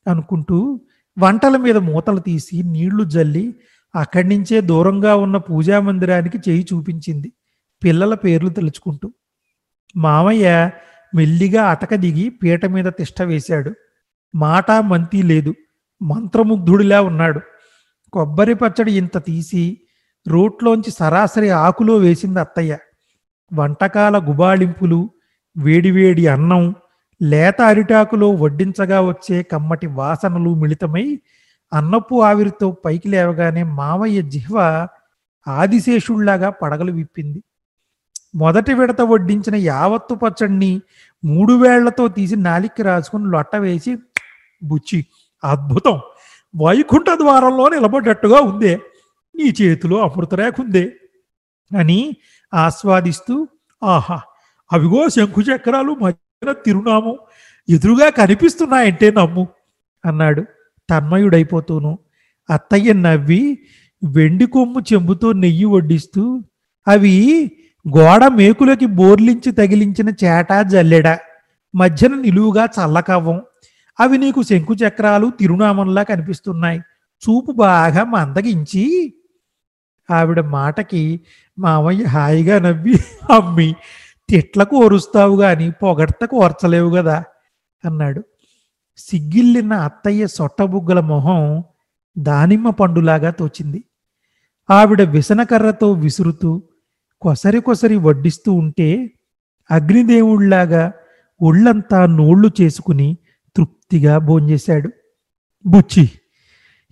అనుకుంటూ వంటల మీద మూతలు తీసి నీళ్ళు జల్లి అక్కడి నుంచే దూరంగా ఉన్న పూజా మందిరానికి చేయి చూపించింది పిల్లల పేర్లు తలుచుకుంటూ. మామయ్య మెల్లిగా అటక దిగి పీట మీద తిష్ట వేశాడు. మాట మంతి లేదు మంత్రముగ్ధుడిలా ఉన్నాడు. కొబ్బరి పచ్చడి ఇంత తీసి రోట్లోంచి సరాసరి ఆకులో వేసింది అత్తయ్య. వంటకాల గుబాళింపులు వేడివేడి అన్నం లేత అరిటాకులో వడ్డించగా వచ్చే కమ్మటి వాసనలు మిళితమై అన్నపు ఆవిరితో పైకి లేవగానే మామయ్య జిహ్వ ఆదిశేషుళ్ళాగా పడగలు విప్పింది. మొదటి విడత వడ్డించిన యావత్తు పచ్చడిని మూడు వేళ్ళతో తీసి నాలిక్కి రాసుకుని లొట్ట వేసి బుచ్చి అద్భుతం! వైకుంఠ ద్వారంలో నిలబడ్డట్టుగా ఉందే. నీ చేతిలో అమృతరేఖ ఉందే. అని ఆస్వాదిస్తూ ఆహా అవిగో శంకు చక్రాలు మధ్యన తిరునాము ఎదురుగా కనిపిస్తున్నాయంటే నమ్ము అన్నాడు తన్మయుడైపోతూను. అత్తయ్య నవ్వి వెండి కొమ్ము చెంబుతో నెయ్యి వడ్డిస్తూ అవి గోడ మేకులకి బోర్లించి తగిలించిన చేట జల్లెడ. మధ్యన నిలువుగా చల్లకవ్వం. అవి నీకు శంకు చక్రాలు తిరునామంలా కనిపిస్తున్నాయి. చూపు బాగా మందగించి ఆవిడ మాటకి మామయ్య హాయిగా నవ్వి అమ్మి తిట్లకు ఓరుస్తావు గాని పొగడ్తకు ఓర్చలేవు కదా అన్నాడు. సిగ్గిల్లిన అత్తయ్య సొట్టబుగ్గల మొహం దానిమ్మ పండులాగా తోచింది. ఆవిడ విసనకర్రతో విసురుతూ కొసరి కొసరి వడ్డిస్తూ ఉంటే అగ్నిదేవుళ్ళాగా ఒళ్ళంతా నోళ్ళు చేసుకుని తృప్తిగా భోంచేశాడు. బుచ్చి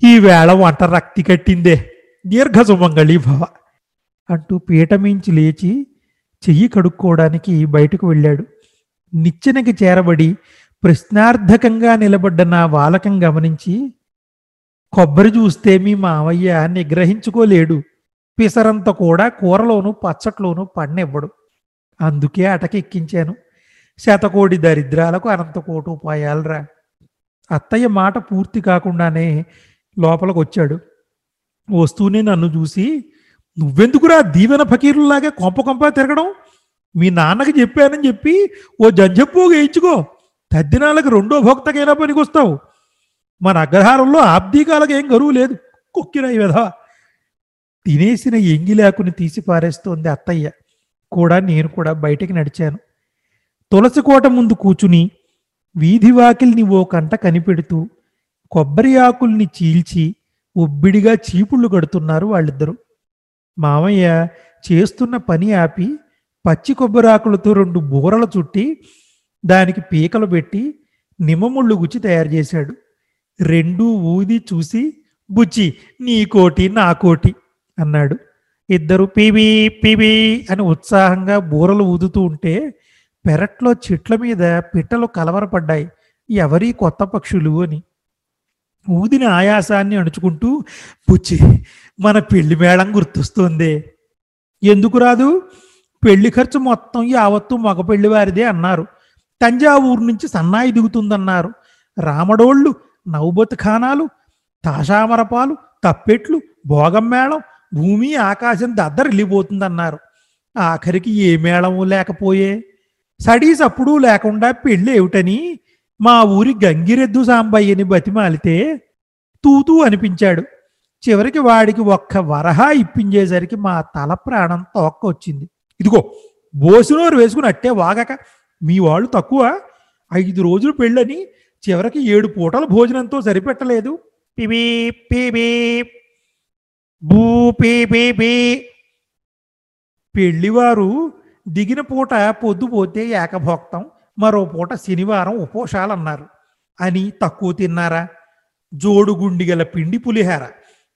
ఈ వంట రక్తి కట్టిందే దీర్ఘసుమంగళి భవ అంటూ పీటమించి లేచి చెయ్యి కడుక్కోవడానికి బయటకు వెళ్ళాడు. నిచ్చెనకి చేరబడి ప్రశ్నార్థకంగా నిలబడ్డ నా వాలకం గమనించి కొబ్బరి చూస్తే మీ మావయ్య నిగ్రహించుకోలేడు. పిసరంత కూడా కూరలోను పచ్చట్లోను పన్నివ్వడు. అందుకే అటకెక్కించాను. శతకోడి దరిద్రాలకు అనంతకోటి ఉపాయాలరా అత్తయ్య మాట పూర్తి కాకుండానే లోపలికి వచ్చాడు. వస్తూనే నన్ను చూసి నువ్వెందుకురా దీవెన ఫకీరులాగా కొంప కొంప తిరగడం? మీ నాన్నకి చెప్పానని చెప్పి ఓ జంజప్పో వేయించుకో. తద్దినాలకు రెండో భోక్తకైనా పనికొస్తావు. మన అగ్రహారంలో ఆబ్దీకాలకు ఏం గరువు లేదు. కొక్కిన విధ తినేసిన ఎంగిలాకుని తీసి పారేస్తోంది అత్తయ్య. కూడా నేను కూడా బయటికి నడిచాను. తులసి కోట ముందు కూచుని వీధి వాకిల్ని ఓ కంట కనిపెడుతూ కొబ్బరి ఆకుల్ని చీల్చి ఒబ్బిడిగా చీపుళ్ళు కడుతున్నారు వాళ్ళిద్దరూ. మామయ్య చేస్తున్న పని ఆపి పచ్చి కొబ్బరాకులతో రెండు బూరలు చుట్టి దానికి పీకలు పెట్టి నిమ్మముళ్ళు గుచ్చి తయారు చేశాడు. రెండూ ఊది చూసి బుచ్చి నీ కోటి నా కోటి అన్నాడు. ఇద్దరు పీబీ పీబీ అని ఉత్సాహంగా బూరలు ఊదుతూ ఉంటే పెరట్లో చెట్ల మీద పిట్టలు కలవరపడ్డాయి. ఎవరి కొత్త పక్షులు అని. ఊదిన ఆయాసాన్ని అణుచుకుంటూ పుచ్చి మన పెళ్ళి మేళం గుర్తొస్తుంది. ఎందుకు రాదు? పెళ్ళి ఖర్చు మొత్తం యావత్తు మగ పెళ్ళి వారిదే అన్నారు. తంజావూరు నుంచి సన్నాయి దిగుతుందన్నారు. రామడోళ్ళు నౌబత్ ఖానాలు తాషామరపాలు తప్పెట్లు భోగం మేళం భూమి ఆకాశం దద్దరిల్లిపోతుందన్నారు. ఆఖరికి ఏ మేళము లేకపోయే. సడీస్ అప్పుడు లేకుండా పెళ్ళి ఏమిటని మా ఊరి గంగిరెద్దు సాంబయ్యని బతిమాలితే తూతూ అనిపించాడు. చివరికి వాడికి ఒక్క వరహా ఇప్పించేసరికి మా తల ప్రాణం తోక్క వచ్చింది ఇదిగో బోసినోరు వేసుకుని అట్టే వాగక. మీ వాళ్ళు తక్కువ. ఐదు రోజులు పెళ్ళని చివరికి ఏడు పూటల భోజనంతో సరిపెట్టలేదు. పిబీ పీబీ బూ పీ పీ దిగిన పూట పొద్దుపోతే ఏకభోక్తం మరో పూట శనివారం ఉపోషాలన్నారు. అని తక్కువ తిన్నారా? జోడు గుండిగల పిండి పులిహార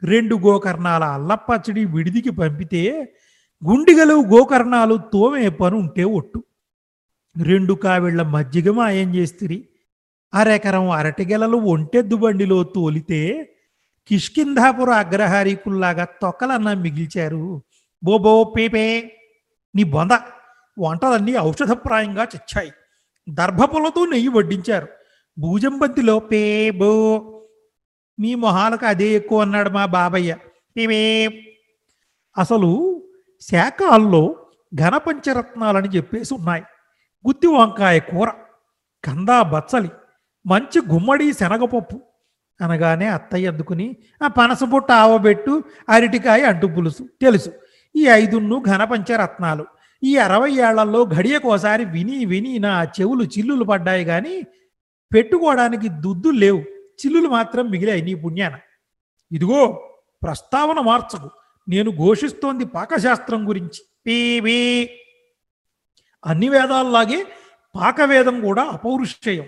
రెండు గోకర్ణాల అల్లపచ్చడి విడిదికి పంపితే గుండిగలు గోకర్ణాలు తోమే పని ఉంటే ఒట్టు. రెండు కావిళ్ళ మజ్జిగ మాయం చేస్తిరి. అరెకరం అరటిగెలలు ఒంటెద్దు బండిలో తోలితే కిష్కింధాపుర అగ్రహారీకుల్లాగా తొక్కలన్నా మిగిల్చారు. బోబో పేపే నీ బొంద. వంటలన్నీ ఔషధప్రాయంగా చచ్చాయి. దర్భపులతో నెయ్యి వడ్డించారు. భూజంబంతిలో పేబో మీ మొహాలకు అదే ఎక్కువ అన్నాడు మా బాబయ్య. పేవే అసలు శాఖాల్లో ఘనపంచరత్నాలని చెప్పేసి ఉన్నాయి గుత్తి వంకాయ కూర కందా బచ్చలి మంచి గుమ్మడి శనగపప్పు అనగానే అత్తయ్య అందుకుని ఆ పనసబుట్ట ఆవబెట్టు అరటికాయ అంటు పులుసు తెలుసు. ఈ ఐదున్ను ఘనపంచరత్నాలు. ఈ అరవై ఏళ్ళలో గడియకోసారి విని విని నా చెవులు చిల్లులు పడ్డాయి కానీ పెట్టుకోవడానికి దుద్దులు లేవు. చిల్లులు మాత్రం మిగిలాయి నీ పుణ్యాన. ఇదిగో ప్రస్తావన మార్చకు. నేను ఘోషిస్తోంది పాకశాస్త్రం గురించి. పీవీ అన్ని వేదాల్లాగే పాకవేదం కూడా అపౌరుషేయం.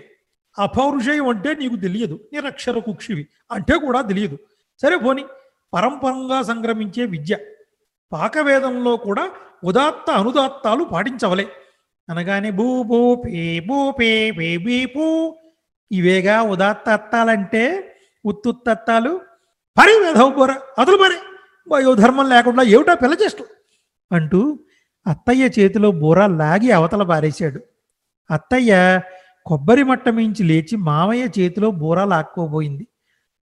అపౌరుషేయం అంటే నీకు తెలియదు. నిరక్షర కుక్షివి. అంటే కూడా తెలియదు. సరే పోని పరంపరంగా సంక్రమించే విద్య. పాకవేదంలో కూడా ఉదాత్త అనుదాత్తాలు పాటించవలే. అనగానే భూ భూ పే భూ పే పే బీ పూ. ఇవేగా ఉదాత్త అత్తాలంటే ఉత్తుత్తత్తాలు పరి వేధవ బోర అదులు మరి. వయోధర్మం లేకుండా ఏమిటా పిల్ల చేస్తూ అంటూ అత్తయ్య చేతిలో బూర లాగి అవతల పారేశాడు. అత్తయ్య కొబ్బరి మట్టమించి లేచి మామయ్య చేతిలో బూర లాక్కోబోయింది.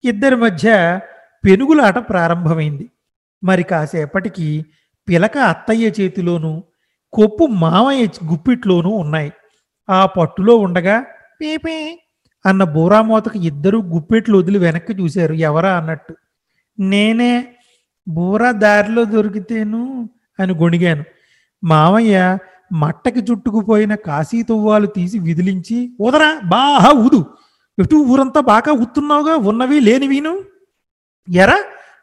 ఇద్దరి మధ్య పెనుగులాట ప్రారంభమైంది. మరి కాసేపటికి పిలక అత్తయ్య చేతిలోనూ కొప్పు మామయ్య గుప్పిట్లోనూ ఉన్నాయి. ఆ పట్టులో ఉండగా పీపీ అన్న బూరామోతకు ఇద్దరు గుప్పెట్లు వదిలి వెనక్కి చూశారు. ఎవరా? అన్నట్టు. నేనే. బూరా దారిలో దొరికితేను అని గొణిగాను. మామయ్య మట్టకి చుట్టుకుపోయిన కాశీ తువ్వాలు తీసి విదిలించి ఉదరా బాహా ఊదు. ఎటు ఊరంతా బాగా ఉత్తున్నావుగా ఉన్నవి లేనివిను? ఎరా?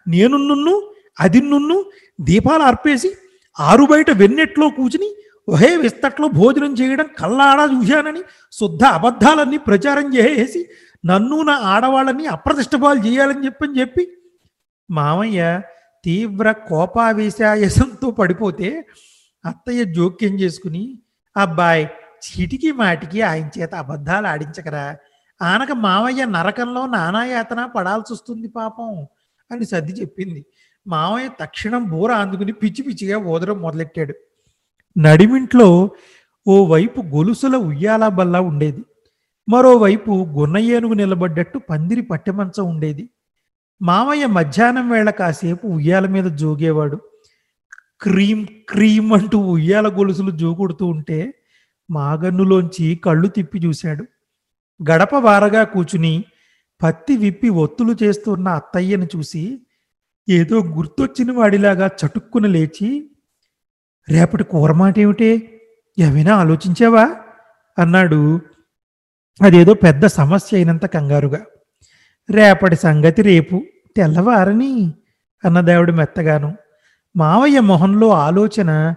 నేను నున్ను అది నున్ను దీపాలు అర్పేసి ఆరు బయట వెన్నెట్లో కూర్చుని ఒహే విస్తట్లో భోజనం చేయడం కళ్ళాడా చూశానని శుద్ధ అబద్ధాలన్నీ ప్రచారం చేసేసి నన్ను నా ఆడవాళ్ళని అప్రతిష్టపాలు చేయాలని చెప్పని చెప్పి మామయ్య తీవ్ర కోపావేశాయసంతో పడిపోతే అత్తయ్య జోక్యం చేసుకుని అబ్బాయి చీటికి మాటికి ఆయన చేత అబద్ధాలు ఆడించకరా. ఆనక మామయ్య నరకంలో నానాయాతన పడాల్సి వస్తుంది పాపం అని సర్ది చెప్పింది. మామయ్య తక్షణం బూర అందుకుని పిచ్చి పిచ్చిగా ఓదరం మొదలెట్టాడు. నడిమింట్లో ఓవైపు గొలుసుల ఉయ్యాల బల్ల ఉండేది. మరోవైపు గున్న ఏనుగు నిలబడ్డట్టు పందిరి పట్టెమంచం ఉండేది. మామయ్య మధ్యాహ్నం వేళ కాసేపు ఉయ్యాల మీద జోగేవాడు. క్రీమ్ క్రీమ్ అంటూ ఉయ్యాల గొలుసులు జోగుడుతూ ఉంటే మాగన్నులోంచి కళ్ళు తిప్పి చూశాడు. గడప వారగా కూచుని పత్తి విప్పి ఒత్తులు చేస్తున్న అత్తయ్యను చూసి ఏదో గుర్తొచ్చిన వాడిలాగా చటుక్కున లేచి రేపటి కూర మాట ఏమిటే ఏమైనా ఆలోచించావా? అన్నాడు. అదేదో పెద్ద సమస్య అయినంత కంగారుగా. రేపటి సంగతి రేపు తెల్లవారని అన్నదావిడ మెత్తగాను. మావయ్య మొహంలో ఆలోచన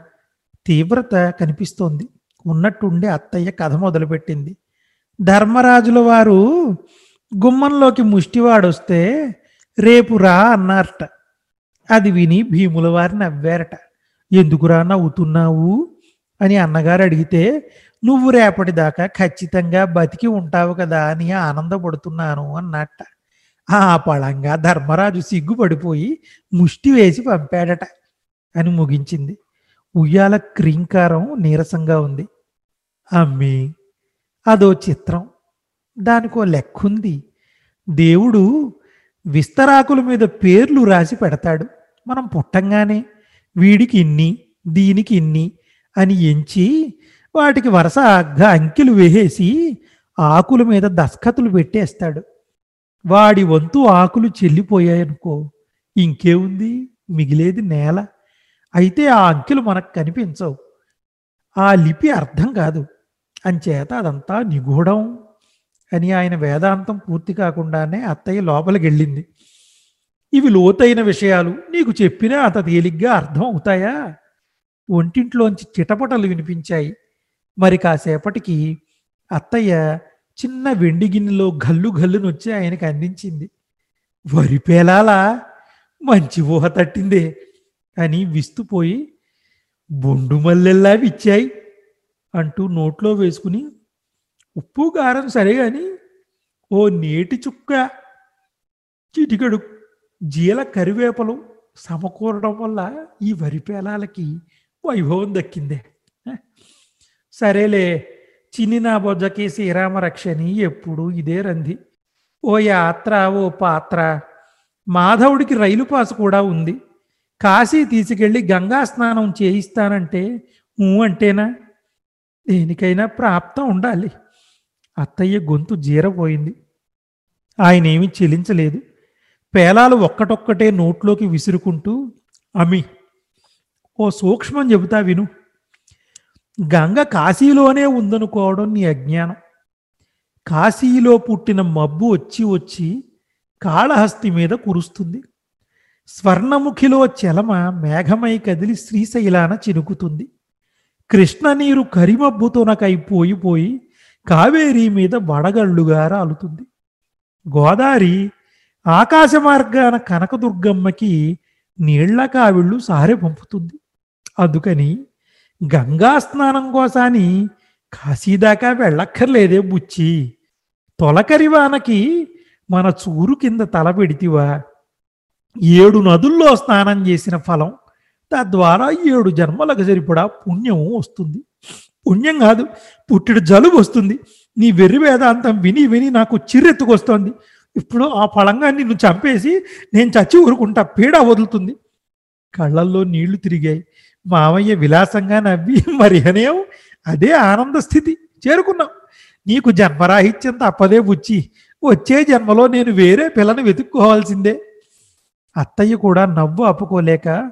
తీవ్రత కనిపిస్తోంది. ఉన్నట్టుండి అత్తయ్య కథ మొదలుపెట్టింది. ధర్మరాజుల వారు గుమ్మంలోకి ముష్టివాడొస్తే రేపు రా అన్నారట. అది విని భీముల వారిని నవ్వారట. ఎందుకురా నవ్వుతున్నావు? అని అన్నగారు అడిగితే నువ్వు రేపటిదాకా ఖచ్చితంగా బతికి ఉంటావు కదా అని ఆనందపడుతున్నాను అన్నట్ట. ఆ పళంగా ధర్మరాజు సిగ్గుపడిపోయి ముష్టి వేసి పంపాడట అని ముగించింది. ఉయ్యాల క్రీంకారం నీరసంగా ఉంది. అమ్మి అదో చిత్రం. దానికో లెక్కుంది. దేవుడు విస్తరాకుల మీద పేర్లు రాసి పెడతాడు. మనం పుట్టంగానే వీడికి ఇన్ని దీనికి ఇన్ని అని ఎంచి వాటికి వరుస అంకెలు వేసేసి ఆకుల మీద దస్ఖతులు పెట్టేస్తాడు. వాడి వంతు ఆకులు చెల్లిపోయాయనుకో ఇంకేముంది? మిగిలేది నేల. అయితే ఆ అంకెలు మనకు కనిపించవు. ఆ లిపి అర్థం కాదు. అంచేత అదంతా నిగూఢం. అని ఆయన వేదాంతం పూర్తి కాకుండానే అత్తయ్య లోపలికి వెళ్ళింది ఇవి లోతైన విషయాలు. నీకు చెప్పినా అంత తేలిగ్గా అర్థం అవుతాయా? ఒంటింట్లోంచి చిటపటలు వినిపించాయి. మరి కాసేపటికి అత్తయ్య చిన్న వెండి గిన్నెలో గల్లు గల్లునొచ్చి ఆయనకు అందించింది. వరిపేలాలా మంచి ఊహ తట్టిందే అని విస్తుపోయి బొండు మల్లెల్లా విచ్చాయి అంటూ నోట్లో వేసుకుని ఉప్పు కారం సరే గాని ఓ నేటి చుక్క చిటికడు జీల కరివేపలు సమకూరడం వల్ల ఈ వరి పేలాలకి వైభవం దక్కిందే. సరేలే చిన్ని నా బొజ్జకి శ్రీరామ రక్షని ఎప్పుడు ఇదే రంది. ఓ యాత్ర ఓ పాత్ర. మాధవుడికి రైలు పాస్ కూడా ఉంది. కాశీ తీసుకెళ్ళి గంగా స్నానం చేయిస్తానంటే ఊ అంటేనా? దేనికైనా ప్రాప్తం ఉండాలి. అత్తయ్య గొంతు జీరపోయింది ఆయనేమీ చెలించలేదు. పేలాలు ఒక్కటొక్కటే నోట్లోకి విసురుకుంటూ అమి ఓ సూక్ష్మం చెబుతా విను. గంగ కాశీలోనే ఉందనుకోవడం నీ అజ్ఞానం. కాశీలో పుట్టిన మబ్బు వచ్చి వచ్చి కాళహస్తి మీద కురుస్తుంది. స్వర్ణముఖిలో చెలమ మేఘమై కదిలి శ్రీశైలాన చినుకుతుంది. కృష్ణ నీరు కరిమబ్బుతోనకై పోయి కావేరీ మీద వడగళ్ళుగా రాలుతుంది గోదారి ఆకాశ మార్గాన కనకదుర్గమ్మకి నీళ్ళ కావిళ్ళు సారె పంపుతుంది. అందుకని గంగా స్నానం కోసాని కాశీదాకా వెళ్ళక్కర్లేదే బుచ్చి. తొలకరి వానకి మన చూరు కింద తల పెడితివా. ఏడు నదుల్లో స్నానం చేసిన ఫలం తద్వారా ఏడు జన్మలకు సరిపడా పుణ్యం వస్తుంది. పుణ్యం కాదు పుట్టిడు జలుబు వస్తుంది. నీ వెర్రి వేదాంతం విని విని నాకు చిర్రెత్తుకొస్తోంది. ఇప్పుడు ఆ ఫలంగా నిన్ను చంపేసి నేను చచ్చి ఊరుకుంటా. పీడ వదులుతుంది. కళ్ళల్లో నీళ్ళు తిరిగాయి. మామయ్య విలాసంగా నవ్వి మరి అనేం అదే ఆనంద స్థితి. చేరుకున్నాం. నీకు జన్మరాహిత్యం తప్పదే బుచ్చి వచ్చే జన్మలో నేను వేరే పిల్లని వెతుక్కోవాల్సిందే. అత్తయ్య కూడా నవ్వు ఆపుకోలేక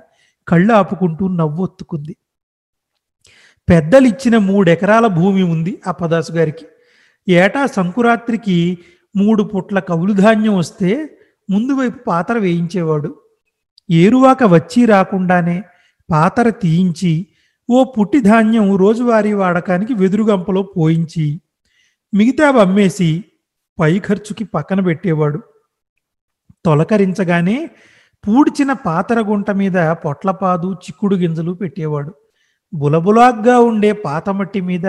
కళ్ళు ఆపుకుంటూ నవ్వు ఒత్తుకుంది పెద్దలు ఇచ్చిన మూడెకరాల భూమి ఉంది అప్పదాసు గారికి. ఏటా సంకురాత్రికి మూడు పుట్ల కవులు ధాన్యం వస్తే ముందు వైపు పాతర వేయించేవాడు. ఏరువాక వచ్చి రాకుండానే పాతర తీయించి ఓ పుట్టి ధాన్యం రోజువారీ వాడకానికి వెదురుగంపలో పోయించి మిగతా అమ్మేసి పై ఖర్చుకి పక్కన పెట్టేవాడు. తొలకరించగానే పూడ్చిన పాతర గుంట మీద పొట్లపాదు చిక్కుడు గింజలు పెట్టేవాడు. బులబులాగ్గా ఉండే పాతమట్టి మీద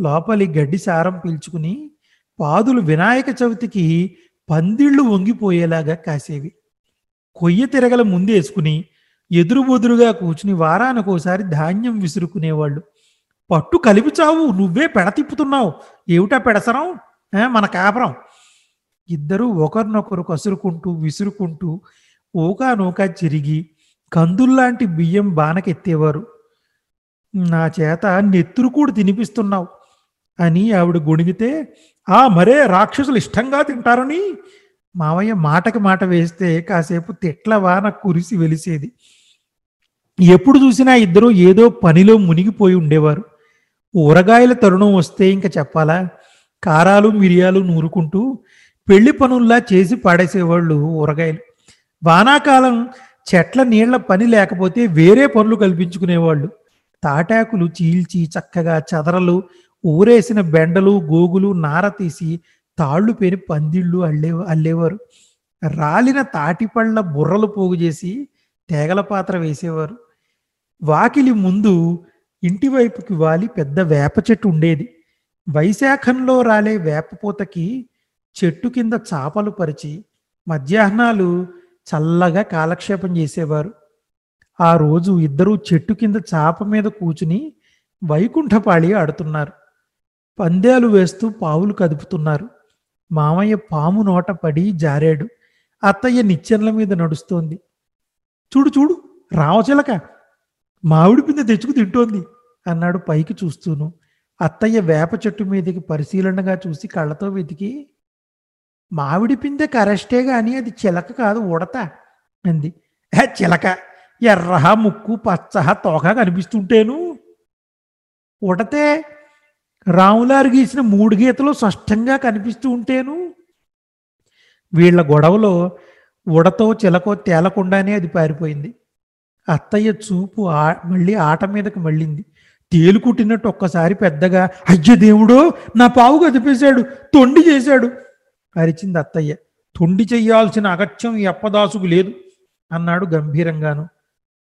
లోపలి గడ్డి సారం పీల్చుకుని పాదులు వినాయక చవితికి పందిళ్ళు వంగిపోయేలాగా కాసేవి. కొయ్య తిరగల ముందేసుకుని ఎదురుబొదురుగా కూర్చుని వారానికోసారి ధాన్యం విసురుకునేవాళ్ళు. పట్టు కలిపి చావు నువ్వే పెడ తిప్పుతున్నావు ఏమిటా పెడసరం? మన కాపురం. ఇద్దరూ ఒకరినొకరు కసురుకుంటూ విసురుకుంటూ ఊకానూకా చిరిగి కందుల్లాంటి బియ్యం బానకెత్తేవారు. నా చేత నెత్తురు కూడా తినిపిస్తున్నావు అని ఆవిడ గొణిగితే ఆ మరే రాక్షసులు ఇష్టంగా తింటారని? మావయ్య మాటకి మాట వేస్తే కాసేపు తిట్ల వాన కురిసి వెలిసేది. ఎప్పుడు చూసినా ఇద్దరు ఏదో పనిలో మునిగిపోయి ఉండేవారు. ఊరగాయల తరుణం వస్తే ఇంకా చెప్పాలా? కారాలు మిరియాలు నూరుకుంటూ పెళ్ళి పనుల్లా చేసి పాడేసేవాళ్ళు ఊరగాయలు. వానాకాలం చెట్ల నీళ్ళ పని లేకపోతే వేరే పనులు కల్పించుకునేవాళ్ళు. తాటాకులు చీల్చి చక్కగా చదరలు ఊరేసిన బెండలు గోగులు నార తీసి తాళ్ళు పేని పందిళ్ళు అల్లే అల్లేవారు. రాలిన తాటిపళ్ళ బుర్రలు పోగు చేసి తేగల పాత్ర వేసేవారు. వాకిలి ముందు ఇంటి వైపుకి వాలి పెద్ద వేప చెట్టు ఉండేది. వైశాఖంలో రాలే వేపపూతకి చెట్టు కింద చాపలు పరిచి మధ్యాహ్నాలు చల్లగా కాలక్షేపం చేసేవారు. ఆ రోజు ఇద్దరూ చెట్టు కింద చాప మీద కూచుని వైకుంఠపాళి ఆడుతున్నారు. పందేలు వేస్తూ పావులు కదుపుతున్నారు. మామయ్య పాము నోట పడి జారాడు. అత్తయ్య నిచ్చెనల మీద నడుస్తోంది. చూడు చూడు రావచిలక మామిడి పిందె తెచ్చుకు తింటోంది అన్నాడు పైకి చూస్తూను. అత్తయ్య వేప చెట్టు మీదకి పరిశీలనగా చూసి కళ్ళతో వెతికి మామిడి పిందె కరెస్టే గాని అది చిలక కాదు ఉడత అంది. చిలక! ఎర్రహ ముక్కు పచ్చహ తోక కనిపిస్తుంటేను. ఉడతే రాములారు గీసిన మూడు గీతలు స్పష్టంగా కనిపిస్తూ ఉంటేను. వీళ్ళ గొడవలో ఉడతో చిలకో తేలకుండానే అది పారిపోయింది. అత్తయ్య చూపు ఆ మళ్ళీ ఆట మీదకి మళ్ళింది. తేలు కుట్టినట్టు ఒక్కసారి పెద్దగా అయ్య దేవుడు నా పావు కదిపేశాడు తొండి చేశాడు అరిచింది అత్తయ్య. తొండి చెయ్యాల్సిన అగత్యం ఈ అప్పదాసుకు లేదు అన్నాడు గంభీరంగాను.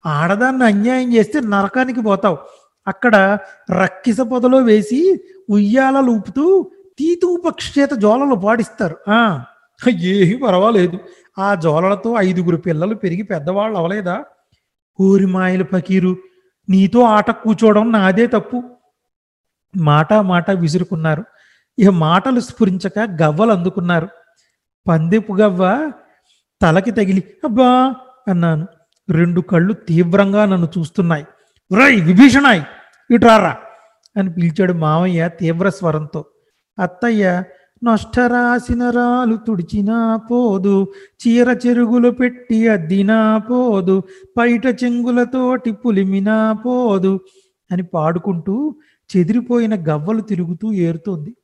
ఆడదాన్ని అన్యాయం చేస్తే నరకానికి పోతావు. అక్కడ రక్కిస పొదలో వేసి ఉయ్యాలలు ఊపుతూ తీతూ పక్షి చేత జోలలు పాడిస్తారు. ఏమి పర్వాలేదు. ఆ జోలలతో ఐదుగురు పిల్లలు పెరిగి పెద్దవాళ్ళు అవలేదా? ఊరి మాయలు పకీరు నీతో ఆట కూర్చోవడం నాదే తప్పు. మాట మాట విసురుకున్నారు. ఇక మాటలు స్ఫురించక గవ్వలు అందుకున్నారు. పందెపు గవ్వ తలకి తగిలి అబ్బా అన్నాను. రెండు కళ్ళు తీవ్రంగా నన్ను చూస్తున్నాయి. రై విభీషణాయ్ ఇటురారా అని పిలిచాడు మామయ్య తీవ్ర స్వరంతో. అత్తయ్య నష్టరాసిన రాలు తుడిచినా పోదు చీర చెరుగులు పెట్టి అద్దినా పోదు పైట చెంగులతోటి పులిమినా పోదు అని పాడుకుంటూ చెదిరిపోయిన గవ్వలు తిరుగుతూ ఏరుతోంది.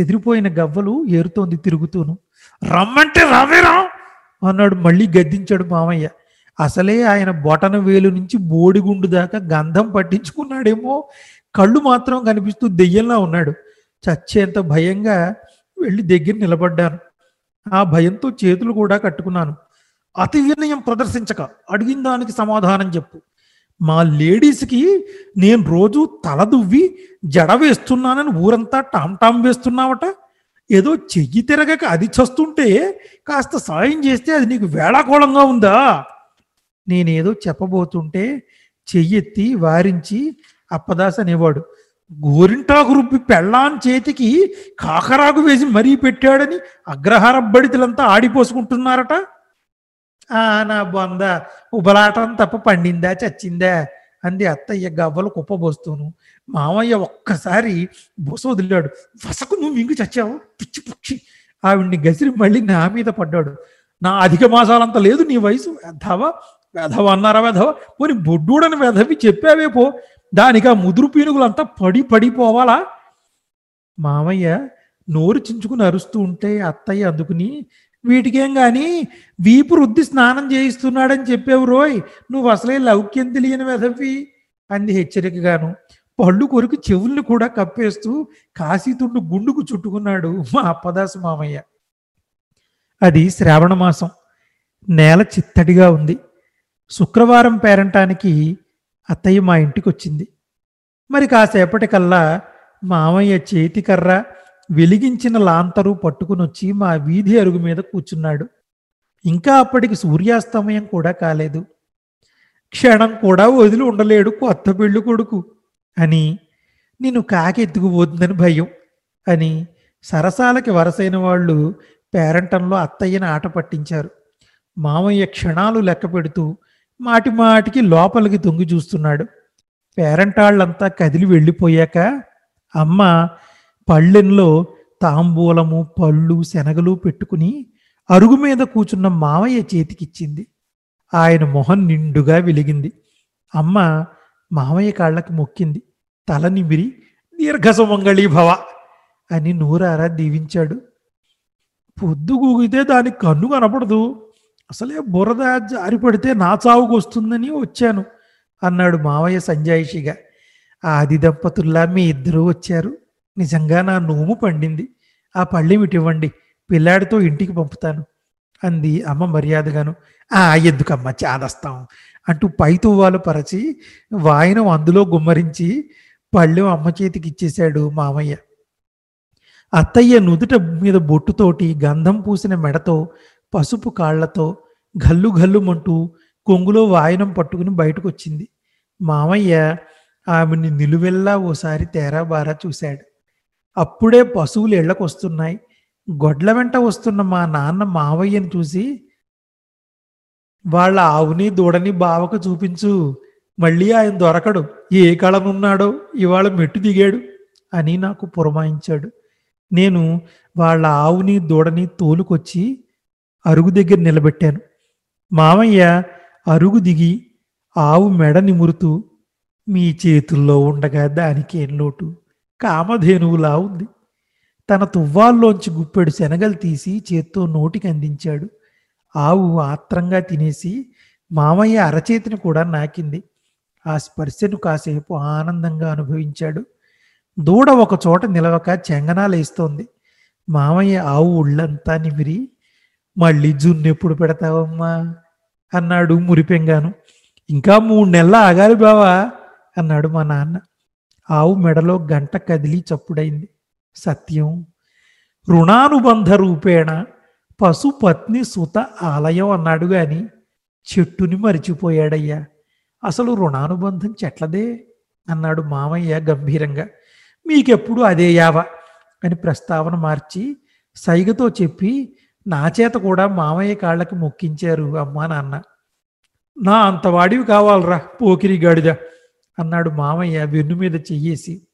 చెదిరిపోయిన గవ్వలు ఏరుతోంది తిరుగుతూను. రమ్మంటే రావేరా అన్నాడు మళ్ళీ గద్దించాడు మామయ్య అసలే ఆయన బొటన వేలు నుంచి బోడిగుండు దాకా గంధం పట్టించుకున్నాడేమో. కళ్ళు మాత్రం కనిపిస్తూ దెయ్యంలా ఉన్నాడు. చచ్చేంత భయంగా వెళ్ళి దగ్గర నిలబడ్డాను. ఆ భయంతో చేతులు కూడా కట్టుకున్నాను. అతి వినయం ప్రదర్శించక అడిగిన దానికి సమాధానం చెప్పు. మా లేడీస్కి నేను రోజు తల దువ్వి జడ వేస్తున్నానని ఊరంతా టామ్ టామ్ వేస్తున్నావట. ఏదో చెయ్యి తిరగక అది చస్తుంటే కాస్త సాయం చేస్తే అది నీకు వేళాకోళంగా ఉందా? నేనేదో చెప్పబోతుంటే చెయ్యెత్తి వారించి అప్పదాస్ అనేవాడు గోరింటాకు రుబ్బి పెళ్ళాన్ చేతికి కాకరాకు వేసి మరీ పెట్టాడని అగ్రహార బడితులంతా ఆడిపోసుకుంటున్నారట. నా బొంద ఉబలాటం తప్ప పండిందా చచ్చిందా? అంది అత్తయ్య గవ్వలు కుప్పబోస్తూను. మామయ్య ఒక్కసారి బుస వదిలాడు. వసకు నువ్వు ఇంగు చచ్చావు? పిచ్చి పుచ్చి. ఆవిడ్ని గసిరి మళ్ళీ నా మీద పడ్డాడు. నా అధిక మాసాలంత లేదు నీ వయసు. వెధవ వెధవ అన్నారా వెధవ? పోని బొడ్డూడని వెధవి చెప్పావే పో. దానికి ఆ ముదురు పీనుగులంతా పడి పడిపోవాలా? మామయ్య నోరు చించుకుని అరుస్తూ ఉంటే అత్తయ్య అందుకుని వీటికేం గాని వీపు రుద్ది స్నానం చేయిస్తున్నాడని చెప్పావు రోయ్. నువ్వు అసలే లౌక్యం తెలియని వెధవి. అంది హెచ్చరికగాను. పళ్ళు కొరికి చెవుల్ని కూడా కప్పేస్తూ కాశీతుండు గుండుకు చుట్టుకున్నాడు మా అప్పదాసు మామయ్య. అది శ్రావణ మాసం. నేల చిత్తడిగా ఉంది. శుక్రవారం పేరంటానికి అత్తయ్య మా ఇంటికి వచ్చింది మరి కాసేపటికల్లా మామయ్య చేతికర్ర వెలిగించిన లాంతరు పట్టుకునొచ్చి మా వీధి అరుగు మీద కూర్చున్నాడు. ఇంకా అప్పటికి సూర్యాస్తమయం కూడా కాలేదు. క్షణం కూడా వదిలి ఉండలేడు కొత్త పెళ్ళి కొడుకు అని నేను కాకెత్తుకుపోతుందని భయం అని సరసాలకి వరసైన వాళ్ళు పేరంటంలో అత్తయ్యని ఆట పట్టించారు. మామయ్య క్షణాలు లెక్క పెడుతూ మాటి మాటికి లోపలికి తొంగి చూస్తున్నాడు. పేరంటాళ్ళంతా కదిలి వెళ్ళిపోయాక అమ్మ పళ్ళెంలో తాంబూలము పళ్ళు శనగలు పెట్టుకుని అరుగు మీద కూర్చున్న మామయ్య చేతికిచ్చింది. ఆయన మొహం నిండుగా వెలిగింది. అమ్మ మామయ్య కాళ్ళకి మొక్కింది. తల నిమిరి దీర్ఘసుమంగళీ భవ అని నూరారా దీవించాడు. పొద్దు గూగితే దానికి కన్ను కనపడదు. అసలే బురద జారిపడితే నా చావుకు వస్తుందని వచ్చాను అన్నాడు మావయ్య సంజాయిషిగా. ఆది దంపతుల్లా మీ ఇద్దరూ వచ్చారు. నిజంగా నా నోము పండింది. ఆ పళ్ళెమిటివ్వండి పిల్లాడితో ఇంటికి పంపుతాను అంది అమ్మ మర్యాదగాను. ఆ ఎందుకమ్మ చాదస్తాం అంటూ పై తువ్వాలు పరచి వాయనం అందులో గుమ్మరించి పళ్ళెం అమ్మ చేతికి ఇచ్చేశాడు మామయ్య అత్తయ్య నుదుట మీద బొట్టుతోటి గంధం పూసిన మెడతో పసుపు కాళ్ళతో గల్లు గల్లుమంటూ కొంగులో వాయనం పట్టుకుని బయటకు వచ్చింది మామయ్య ఆమెని నిలువెల్లా ఓసారి తేరా బారా చూశాడు. అప్పుడే పశువులు ఇళ్ళకు వస్తున్నాయి గొడ్ల వెంట వస్తున్న మా నాన్న మావయ్యని చూసి వాళ్ళ ఆవుని దూడని బావకు చూపించు. మళ్ళీ ఆయన దొరకడు. ఏ కళనున్నాడో ఇవాళ మెట్టు దిగాడు అని నాకు పురమాయించాడు. నేను వాళ్ళ ఆవుని దూడని తోలుకొచ్చి అరుగు దగ్గర నిలబెట్టాను. మామయ్య అరుగు దిగి ఆవు మెడ నిమురుతూ మీ చేతుల్లో ఉండగా దానికేం లోటు? కామధేనువులా ఉంది. తన తువ్వాల్లోంచి గుప్పెడు శనగలు తీసి చేత్తో నోటికి అందించాడు. ఆవు ఆత్రంగా తినేసి మామయ్య అరచేతిని కూడా నాకింది. ఆ స్పర్శను కాసేపు ఆనందంగా అనుభవించాడు. దూడ ఒక చోట నిలవక చెంగనాలేస్తోంది. మామయ్య ఆవు ఒళ్ళంతా నిమిరి మళ్ళీ జున్ను ఎప్పుడు పెడతావమ్మా? అన్నాడు మురిపెంగాను. ఇంకా మూడు నెలలు ఆగాలి బావా అన్నాడు మా నాన్న. ఆవు మెడలో గంట కదిలి చప్పుడైంది. సత్యం రుణానుబంధ రూపేణ పశుపత్ని సుత ఆలయం అన్నాడు గాని చెట్టుని మరిచిపోయాడయ్యా. అసలు రుణానుబంధం చెట్లదే అన్నాడు మామయ్య గంభీరంగా. మీకెప్పుడు అదే యావ అని ప్రస్తావన మార్చి సైగతో చెప్పి నా చేత కూడా మామయ్య కాళ్ళకి మొక్కించారు అమ్మా నాన్న. నా అంతవాడివి కావాలరా పోకిరి గాడిద అన్నాడు మామయ్య వెన్ను మీద చెయ్యేసి.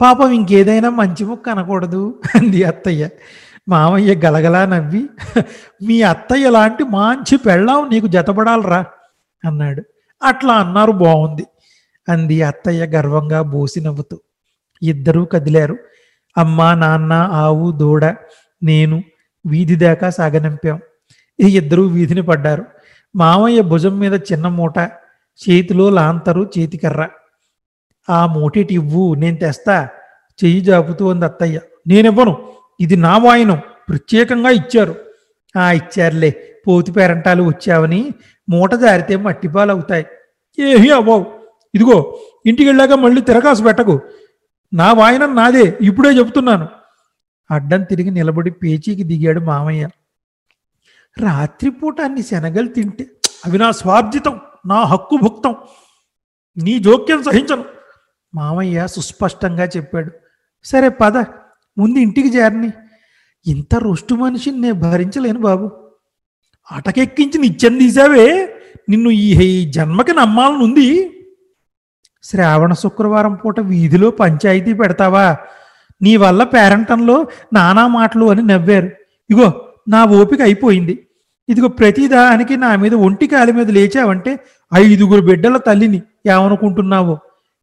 పాపం ఇంకేదైనా మంచి ముక్క అనకూడదు అంది అత్తయ్య. మామయ్య గలగలా నవ్వి మీ అత్తయ్య లాంటి మంచి పెళ్ళాం నీకు జతపడాలరా అన్నాడు. అట్లా అన్నారు బాగుంది అంది అత్తయ్య గర్వంగా బోసి నవ్వుతూ. ఇద్దరూ కదిలారు. అమ్మ నాన్న ఆవు దూడ నేను వీధి దాకా సాగనంపాం. ఈ ఇద్దరూ వీధిని పడ్డారు. మామయ్య భుజం మీద చిన్న మూట చేతిలో లాంతరు చేతికర్ర. ఆ మూటిటి ఇవ్వు నేను తెస్తా చెయ్యి జాపుతూ అంది అత్తయ్య. నేనివ్వను ఇది నా వాయినం ప్రత్యేకంగా ఇచ్చారు. ఆ ఇచ్చారులే పోతి పేరంటాలు వచ్చావని మూట జారితే మట్టిపాలు అవుతాయి ఏహి అవ్వవు ఇదిగో ఇంటికి వెళ్ళాక మళ్ళీ తిరకాసు పెట్టకు. నా వాయనం నాదే ఇప్పుడే చెబుతున్నాను. అడ్డం తిరిగి నిలబడి పేచీకి దిగాడు మామయ్య. రాత్రిపూట అన్ని శనగలు తింటే అవి నా స్వార్జితం నా హక్కు భుక్తం. నీ జోక్యం సహించను. మామయ్య సుస్పష్టంగా చెప్పాడు. సరే పద ముందు ఇంటికి చేరని. ఇంత రొష్టు మనిషిని నేను భరించలేను బాబు. అటకెక్కించి నిత్యం తీసావే నిన్ను ఈ జన్మకి నమ్మాలనుంది. శ్రావణ శుక్రవారం పూట వీధిలో పంచాయతీ పెడతావా? నీ వల్ల పేరంటంలో నానా మాటలు అని నవ్వారు. ఇగో నా ఓపిక అయిపోయింది. ఇదిగో ప్రతిదానికి నా మీద ఒంటి కాలి మీద లేచావంటే ఐదుగురు బిడ్డల తల్లిని ఏమనుకుంటున్నావో?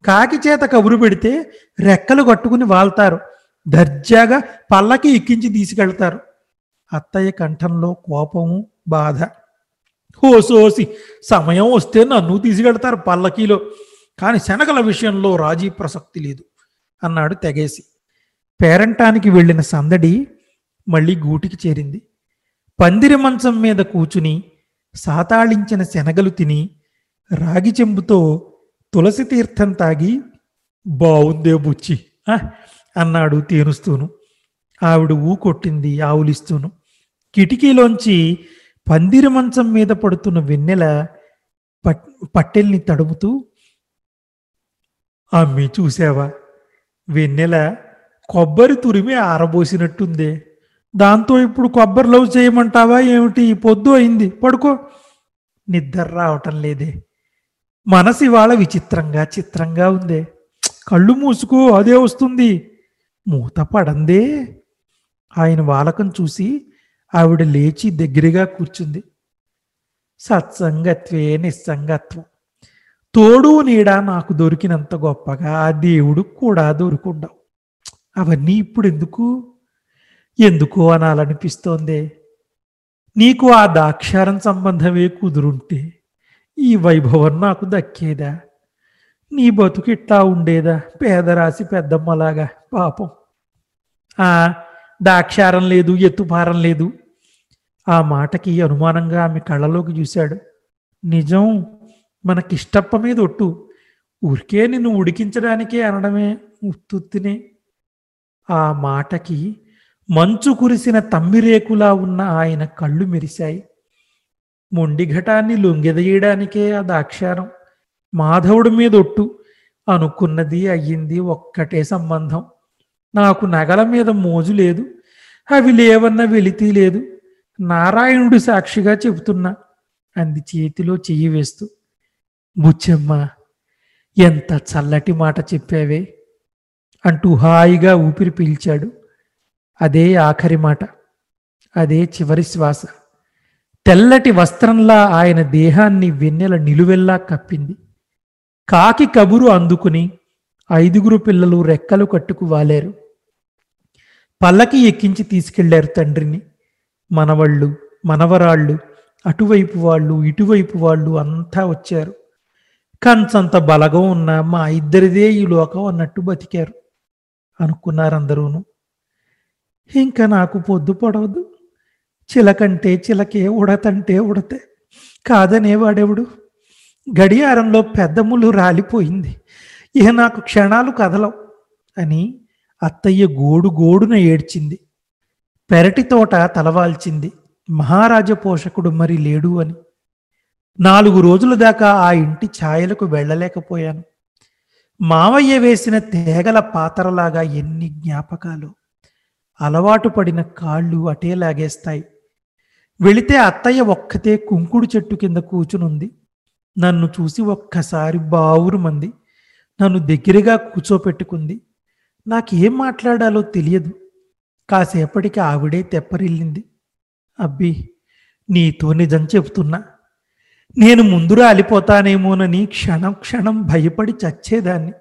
కాకి చేత కబురు పెడితే రెక్కలు కట్టుకుని వాళ్తారు. దర్జాగా పల్లకి ఎక్కించి తీసుకెళ్తారు. అత్తయ్య కంఠంలో కోపము బాధ. హోసోసి సమయం వస్తే నన్ను తీసుకెళ్తారు పల్లకీలో. కానీ శనగల విషయంలో రాజీ ప్రసక్తి లేదు అన్నాడు తెగేసి. పేరంటానికి వెళ్ళిన సందడి మళ్ళీ గూటికి చేరింది పందిరి మంచం మీద కూచుని సాతాళించిన శనగలు తిని రాగి చెంబుతో తులసి తీర్థం తాగి బావుందే బుచ్చి ఆ?" అన్నాడు తేనుస్తూను ఆవిడ ఊ కొట్టింది ఆవులిస్తూను కిటికీలోంచి పందిరి మంచం మీద పడుతున్న వెన్నెల పట్ పట్టెల్ని తడుముతూ అమ్మి చూసావా వెన్నెల కొబ్బరి తురిమి ఆరబోసినట్టుందే. దాంతో ఇప్పుడు కొబ్బరి లవ్ చేయమంటావా ఏమిటి? పొద్దు అయింది. పడుకో. నిద్ర రావటం లేదే. మనసు ఇవాళ విచిత్రంగా చిత్రంగా ఉందే. కళ్ళు మూసుకో అదే వస్తుంది. మూత పడందే. ఆయన వాలకం చూసి ఆవిడ లేచి దగ్గరగా కూర్చుంది. సత్సంగత్వే నిస్సంగత్వం. తోడు నీడ నాకు దొరికినంత గొప్పగా ఆ దేవుడు కూడా దొరుకుండవు. అవన్నీ ఇప్పుడు ఎందుకు ఎందుకు అనాలనిపిస్తోందే? నీకు ఆ దాక్షారం సంబంధమే కుదురుంటే ఈ వైభవం నాకు దక్కేదా? నీ బతుకు ఇట్లా ఉండేదా? పేదరాశి పెద్దమ్మలాగా పాపం. ఆ దాక్షారం లేదు ఎత్తుపారం లేదు. ఆ మాటకి అనుమానంగా ఆమె కళ్ళలోకి చూశాడు. నిజం మనకిష్టప్ప మీద ఒట్టు. ఊరికే నిన్ను ఉడికించడానికే అనడమే ఉత్తుత్తినే ఆ మాటకి మంచు కురిసిన తమ్మిరేకులా ఉన్న ఆయన కళ్ళు మెరిశాయి. మొండి ఘటాన్ని లొంగెదయడానికే ఆ దాక్షారం. మాధవుడి మీద ఒట్టు. అనుకున్నది అయ్యింది ఒక్కటే సంబంధం. నాకు నగల మీద మోజు లేదు. అవి లేవన్న వెలితి లేదు. నారాయణుడు సాక్షిగా చెబుతున్నా అంది చేతిలో చెయ్యి వేస్తూ. బుచ్చమ్మ ఎంత చల్లటి మాట చెప్పావే. అంటూ హాయిగా ఊపిరి పీల్చాడు. అదే ఆఖరి మాట అదే చివరి శ్వాస. తెల్లటి వస్త్రంలా ఆయన దేహాన్ని వెన్నెల నిలువెల్లా కప్పింది. కాకి కబురు అందుకుని ఐదుగురు పిల్లలు రెక్కలు కట్టుకు వాలేరు. పల్లకి ఎక్కించి తీసుకెళ్ళారు తండ్రిని. మనవళ్ళు మనవరాళ్ళు అటువైపు వాళ్ళు ఇటువైపు వాళ్ళు అంతా వచ్చారు. కంచంత బలగం ఉన్న మా ఇద్దరిదే ఈ లోకం అన్నట్టు బతికారు. అనుకున్నారందరూను. ఇంకా నాకు పొద్దు పడవద్దు చిలకంటే చిలకే ఉడతంటే ఉడతే. కాదనేవాడెవడు గడియారంలో పెద్దములు రాలిపోయింది. ఇక నాకు క్షణాలు కదలవు అని అత్తయ్య గోడు గోడున ఏడ్చింది. పెరటి తోట తలవాల్చింది. మహారాజ పోషకుడు మరి లేడు అని. నాలుగు రోజుల దాకా ఆ ఇంటి ఛాయలకు వెళ్ళలేకపోయాను. మావయ్య వేసిన తేగల పాతరలాగా ఎన్ని జ్ఞాపకాలు. అలవాటు పడిన కాళ్ళు అటే లాగేస్తాయి. వెళితే అత్తయ్య ఒక్కతే కుంకుడు చెట్టు కింద కూచునుంది నన్ను చూసి ఒక్కసారి బావురుమంది. నన్ను దగ్గరగా కూర్చోపెట్టుకుంది. నాకేం మాట్లాడాలో తెలియదు. కాసేపటికి ఆవిడే తెప్పరిల్లింది. అబ్బి నీతో నిజం చెబుతున్నా. నేను ముందు రాలిపోతానేమోనని క్షణం క్షణం భయపడి చచ్చేదాన్ని.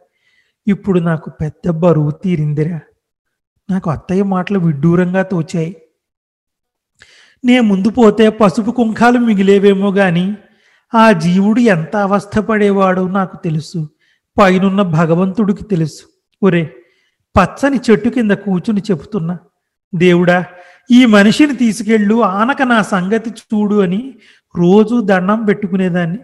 ఇప్పుడు నాకు పెద్ద బరువు తీరిందిరా. నాకు అత్తయ్య మాటలు విడ్డూరంగా తోచాయి. నే ముందు పోతే పసుపు కుంకాలు మిగిలేవేమో గాని ఆ జీవుడు ఎంత అవస్థపడేవాడో నాకు తెలుసు. పైనున్న భగవంతుడికి తెలుసు. ఒరే పచ్చని చెట్టు కింద కూచుని చెబుతున్నా. దేవుడా ఈ మనిషిని తీసుకెళ్ళు ఆనక నా సంగతి చూడు అని రోజు దండం పెట్టుకునేదాన్ని.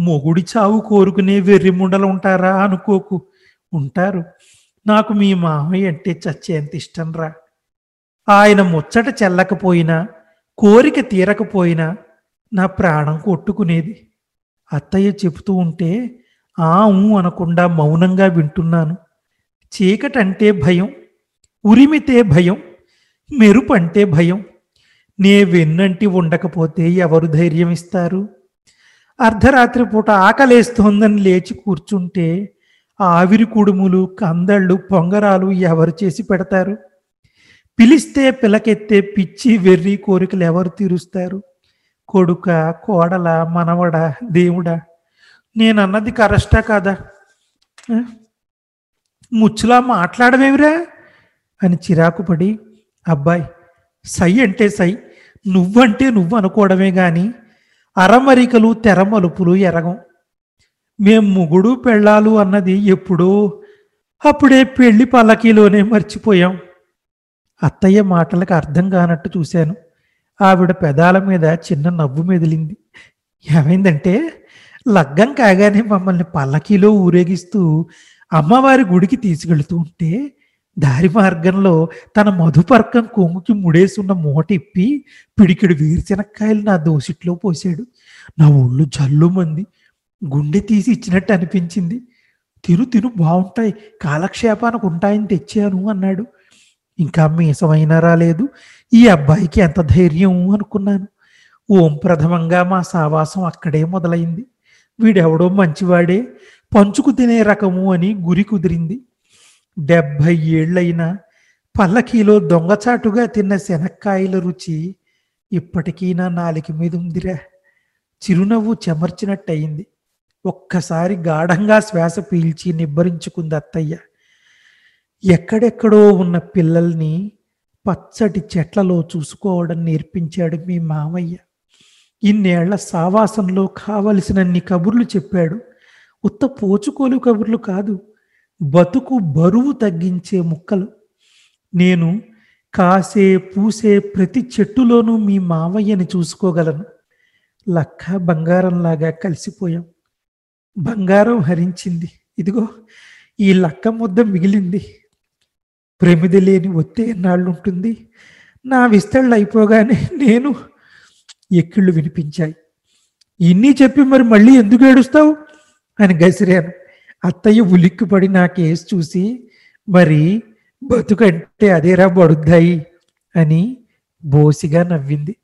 మొగుడి చావు కోరుకునే వెర్రి ముండలు ఉంటారా అనుకోకు. ఉంటారు. నాకు మీ మామయ్య అంటే చచ్చేంత ఇష్టం రా. ఆయన ముచ్చట చెల్లకపోయినా కోరిక తీరకపోయినా నా ప్రాణం కొట్టుకునేది. అత్తయ్య చెబుతూ ఉంటే ఆ ఊ అనకుండా మౌనంగా వింటున్నాను. చీకటంటే భయం ఉరిమితే భయం మెరుపంటే భయం నే వెన్నంటి ఉండకపోతే ఎవరు ధైర్యం ఇస్తారు? అర్ధరాత్రి పూట ఆకలేస్తోందని లేచి కూర్చుంటే ఆవిరి కుడుములు కందళ్ళు పొంగరాలు ఎవరు చేసి పెడతారు? పిలిస్తే పిలకెత్తే పిచ్చి వెర్రి కోరికలు ఎవరు తీరుస్తారు? కొడుక కోడల మనవడ దేవుడా నేనన్నది కరెస్టా కాదా? ముచ్చులా మాట్లాడమేమిరా అని చిరాకు పడి అబ్బాయి సై అంటే సై. నువ్వంటే నువ్వు అనుకోవడమే గాని అరమరికలు తెరమలుపులు ఎరగం. మేం ముగుడు పెళ్ళాలు అన్నది ఎప్పుడో అప్పుడే పెళ్ళి పల్లకీలోనే మర్చిపోయాం. అత్తయ్య మాటలకు అర్థం కానట్టు చూశాను. ఆవిడ పెదాల మీద చిన్న నవ్వు మెదిలింది. ఏమైందంటే లగ్గం కాగానే మమ్మల్ని పల్లకీలో ఊరేగిస్తూ అమ్మవారి గుడికి తీసుకెళ్తూ ఉంటే దారి మార్గంలో తన మధుపర్కం కొంగుకి ముడేసున్న మూట ఇప్పి పిడికిడు వీరిశనక్కాయలు నా దోసిట్లో పోసాడు నా ఒళ్ళు జల్లుమంది గుండె తీసి ఇచ్చినట్టు అనిపించింది. తిను తిను బాగుంటాయి కాలక్షేపానికి ఉంటాయని తెచ్చాను అన్నాడు. ఇంకా మీసమైనా రాలేదు. ఈ అబ్బాయికి ఎంత ధైర్యం అనుకున్నాను. ఓం ప్రథమంగా మా సావాసం అక్కడే మొదలైంది. వీడెవడో మంచివాడే. పంచుకు తినే రకము అని గురి కుదిరింది. డెబ్భై ఏళ్ళైనా పల్లకీలో దొంగచాటుగా తిన్న శనక్కాయల రుచి ఇప్పటికీ నా నాలిక మీద ఉందిరా. చిరునవ్వు చెమర్చినట్టయింది. ఒక్కసారి గాఢంగా శ్వాస పీల్చి నిబ్బరించుకుంది అత్తయ్య. ఎక్కడెక్కడో ఉన్న పిల్లల్ని పచ్చటి చెట్లలో చూసుకోవడం నేర్పించాడు మీ మామయ్య. ఇన్నేళ్ళ సావాసంలో కావలసినన్ని కబుర్లు చెప్పాడు. ఉత్త పోచుకోలు కబుర్లు కాదు. బతుకు బరువు తగ్గించే ముక్కలు. నేను కాసే పూసే ప్రతి చెట్టులోనూ మీ మావయ్యని చూసుకోగలను. లక్క బంగారంలాగా కలిసిపోయాం. బంగారం హరించింది. ఇదిగో ఈ లక్క ముద్ద మిగిలింది. ప్రమిది లేని ఒత్తే ఎన్నాళ్ళు ఉంటుంది నా విస్తళ్ళు అయిపోగానే నేను ఎక్కిళ్ళు వినిపించాయి. ఇన్ని చెప్పి మరి మళ్ళీ ఎందుకు ఏడుస్తావు? అని గసిరాను. అత్తయ్య ఉలిక్కిపడి నా కేసు చూసి మరి బతుకంటే అదేరా బడుద్దాయి? అని బోసిగా నవ్వింది.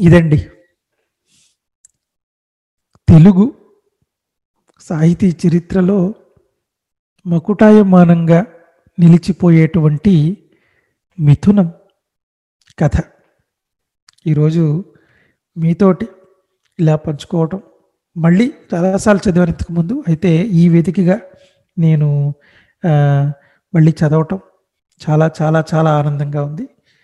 ఇదండి. తెలుగు సాహితీ చరిత్రలో మకుటాయమానంగా నిలిచిపోయేటువంటి మిథునం కథ. ఈరోజు మీతోటి ఇలా పంచుకోవటం మళ్ళీ చాలాసార్లు చదివాను ఇంతకుముందు అయితే ఈ వేదికగా నేను మళ్ళీ చదవటం చాలా చాలా చాలా ఆనందంగా ఉంది.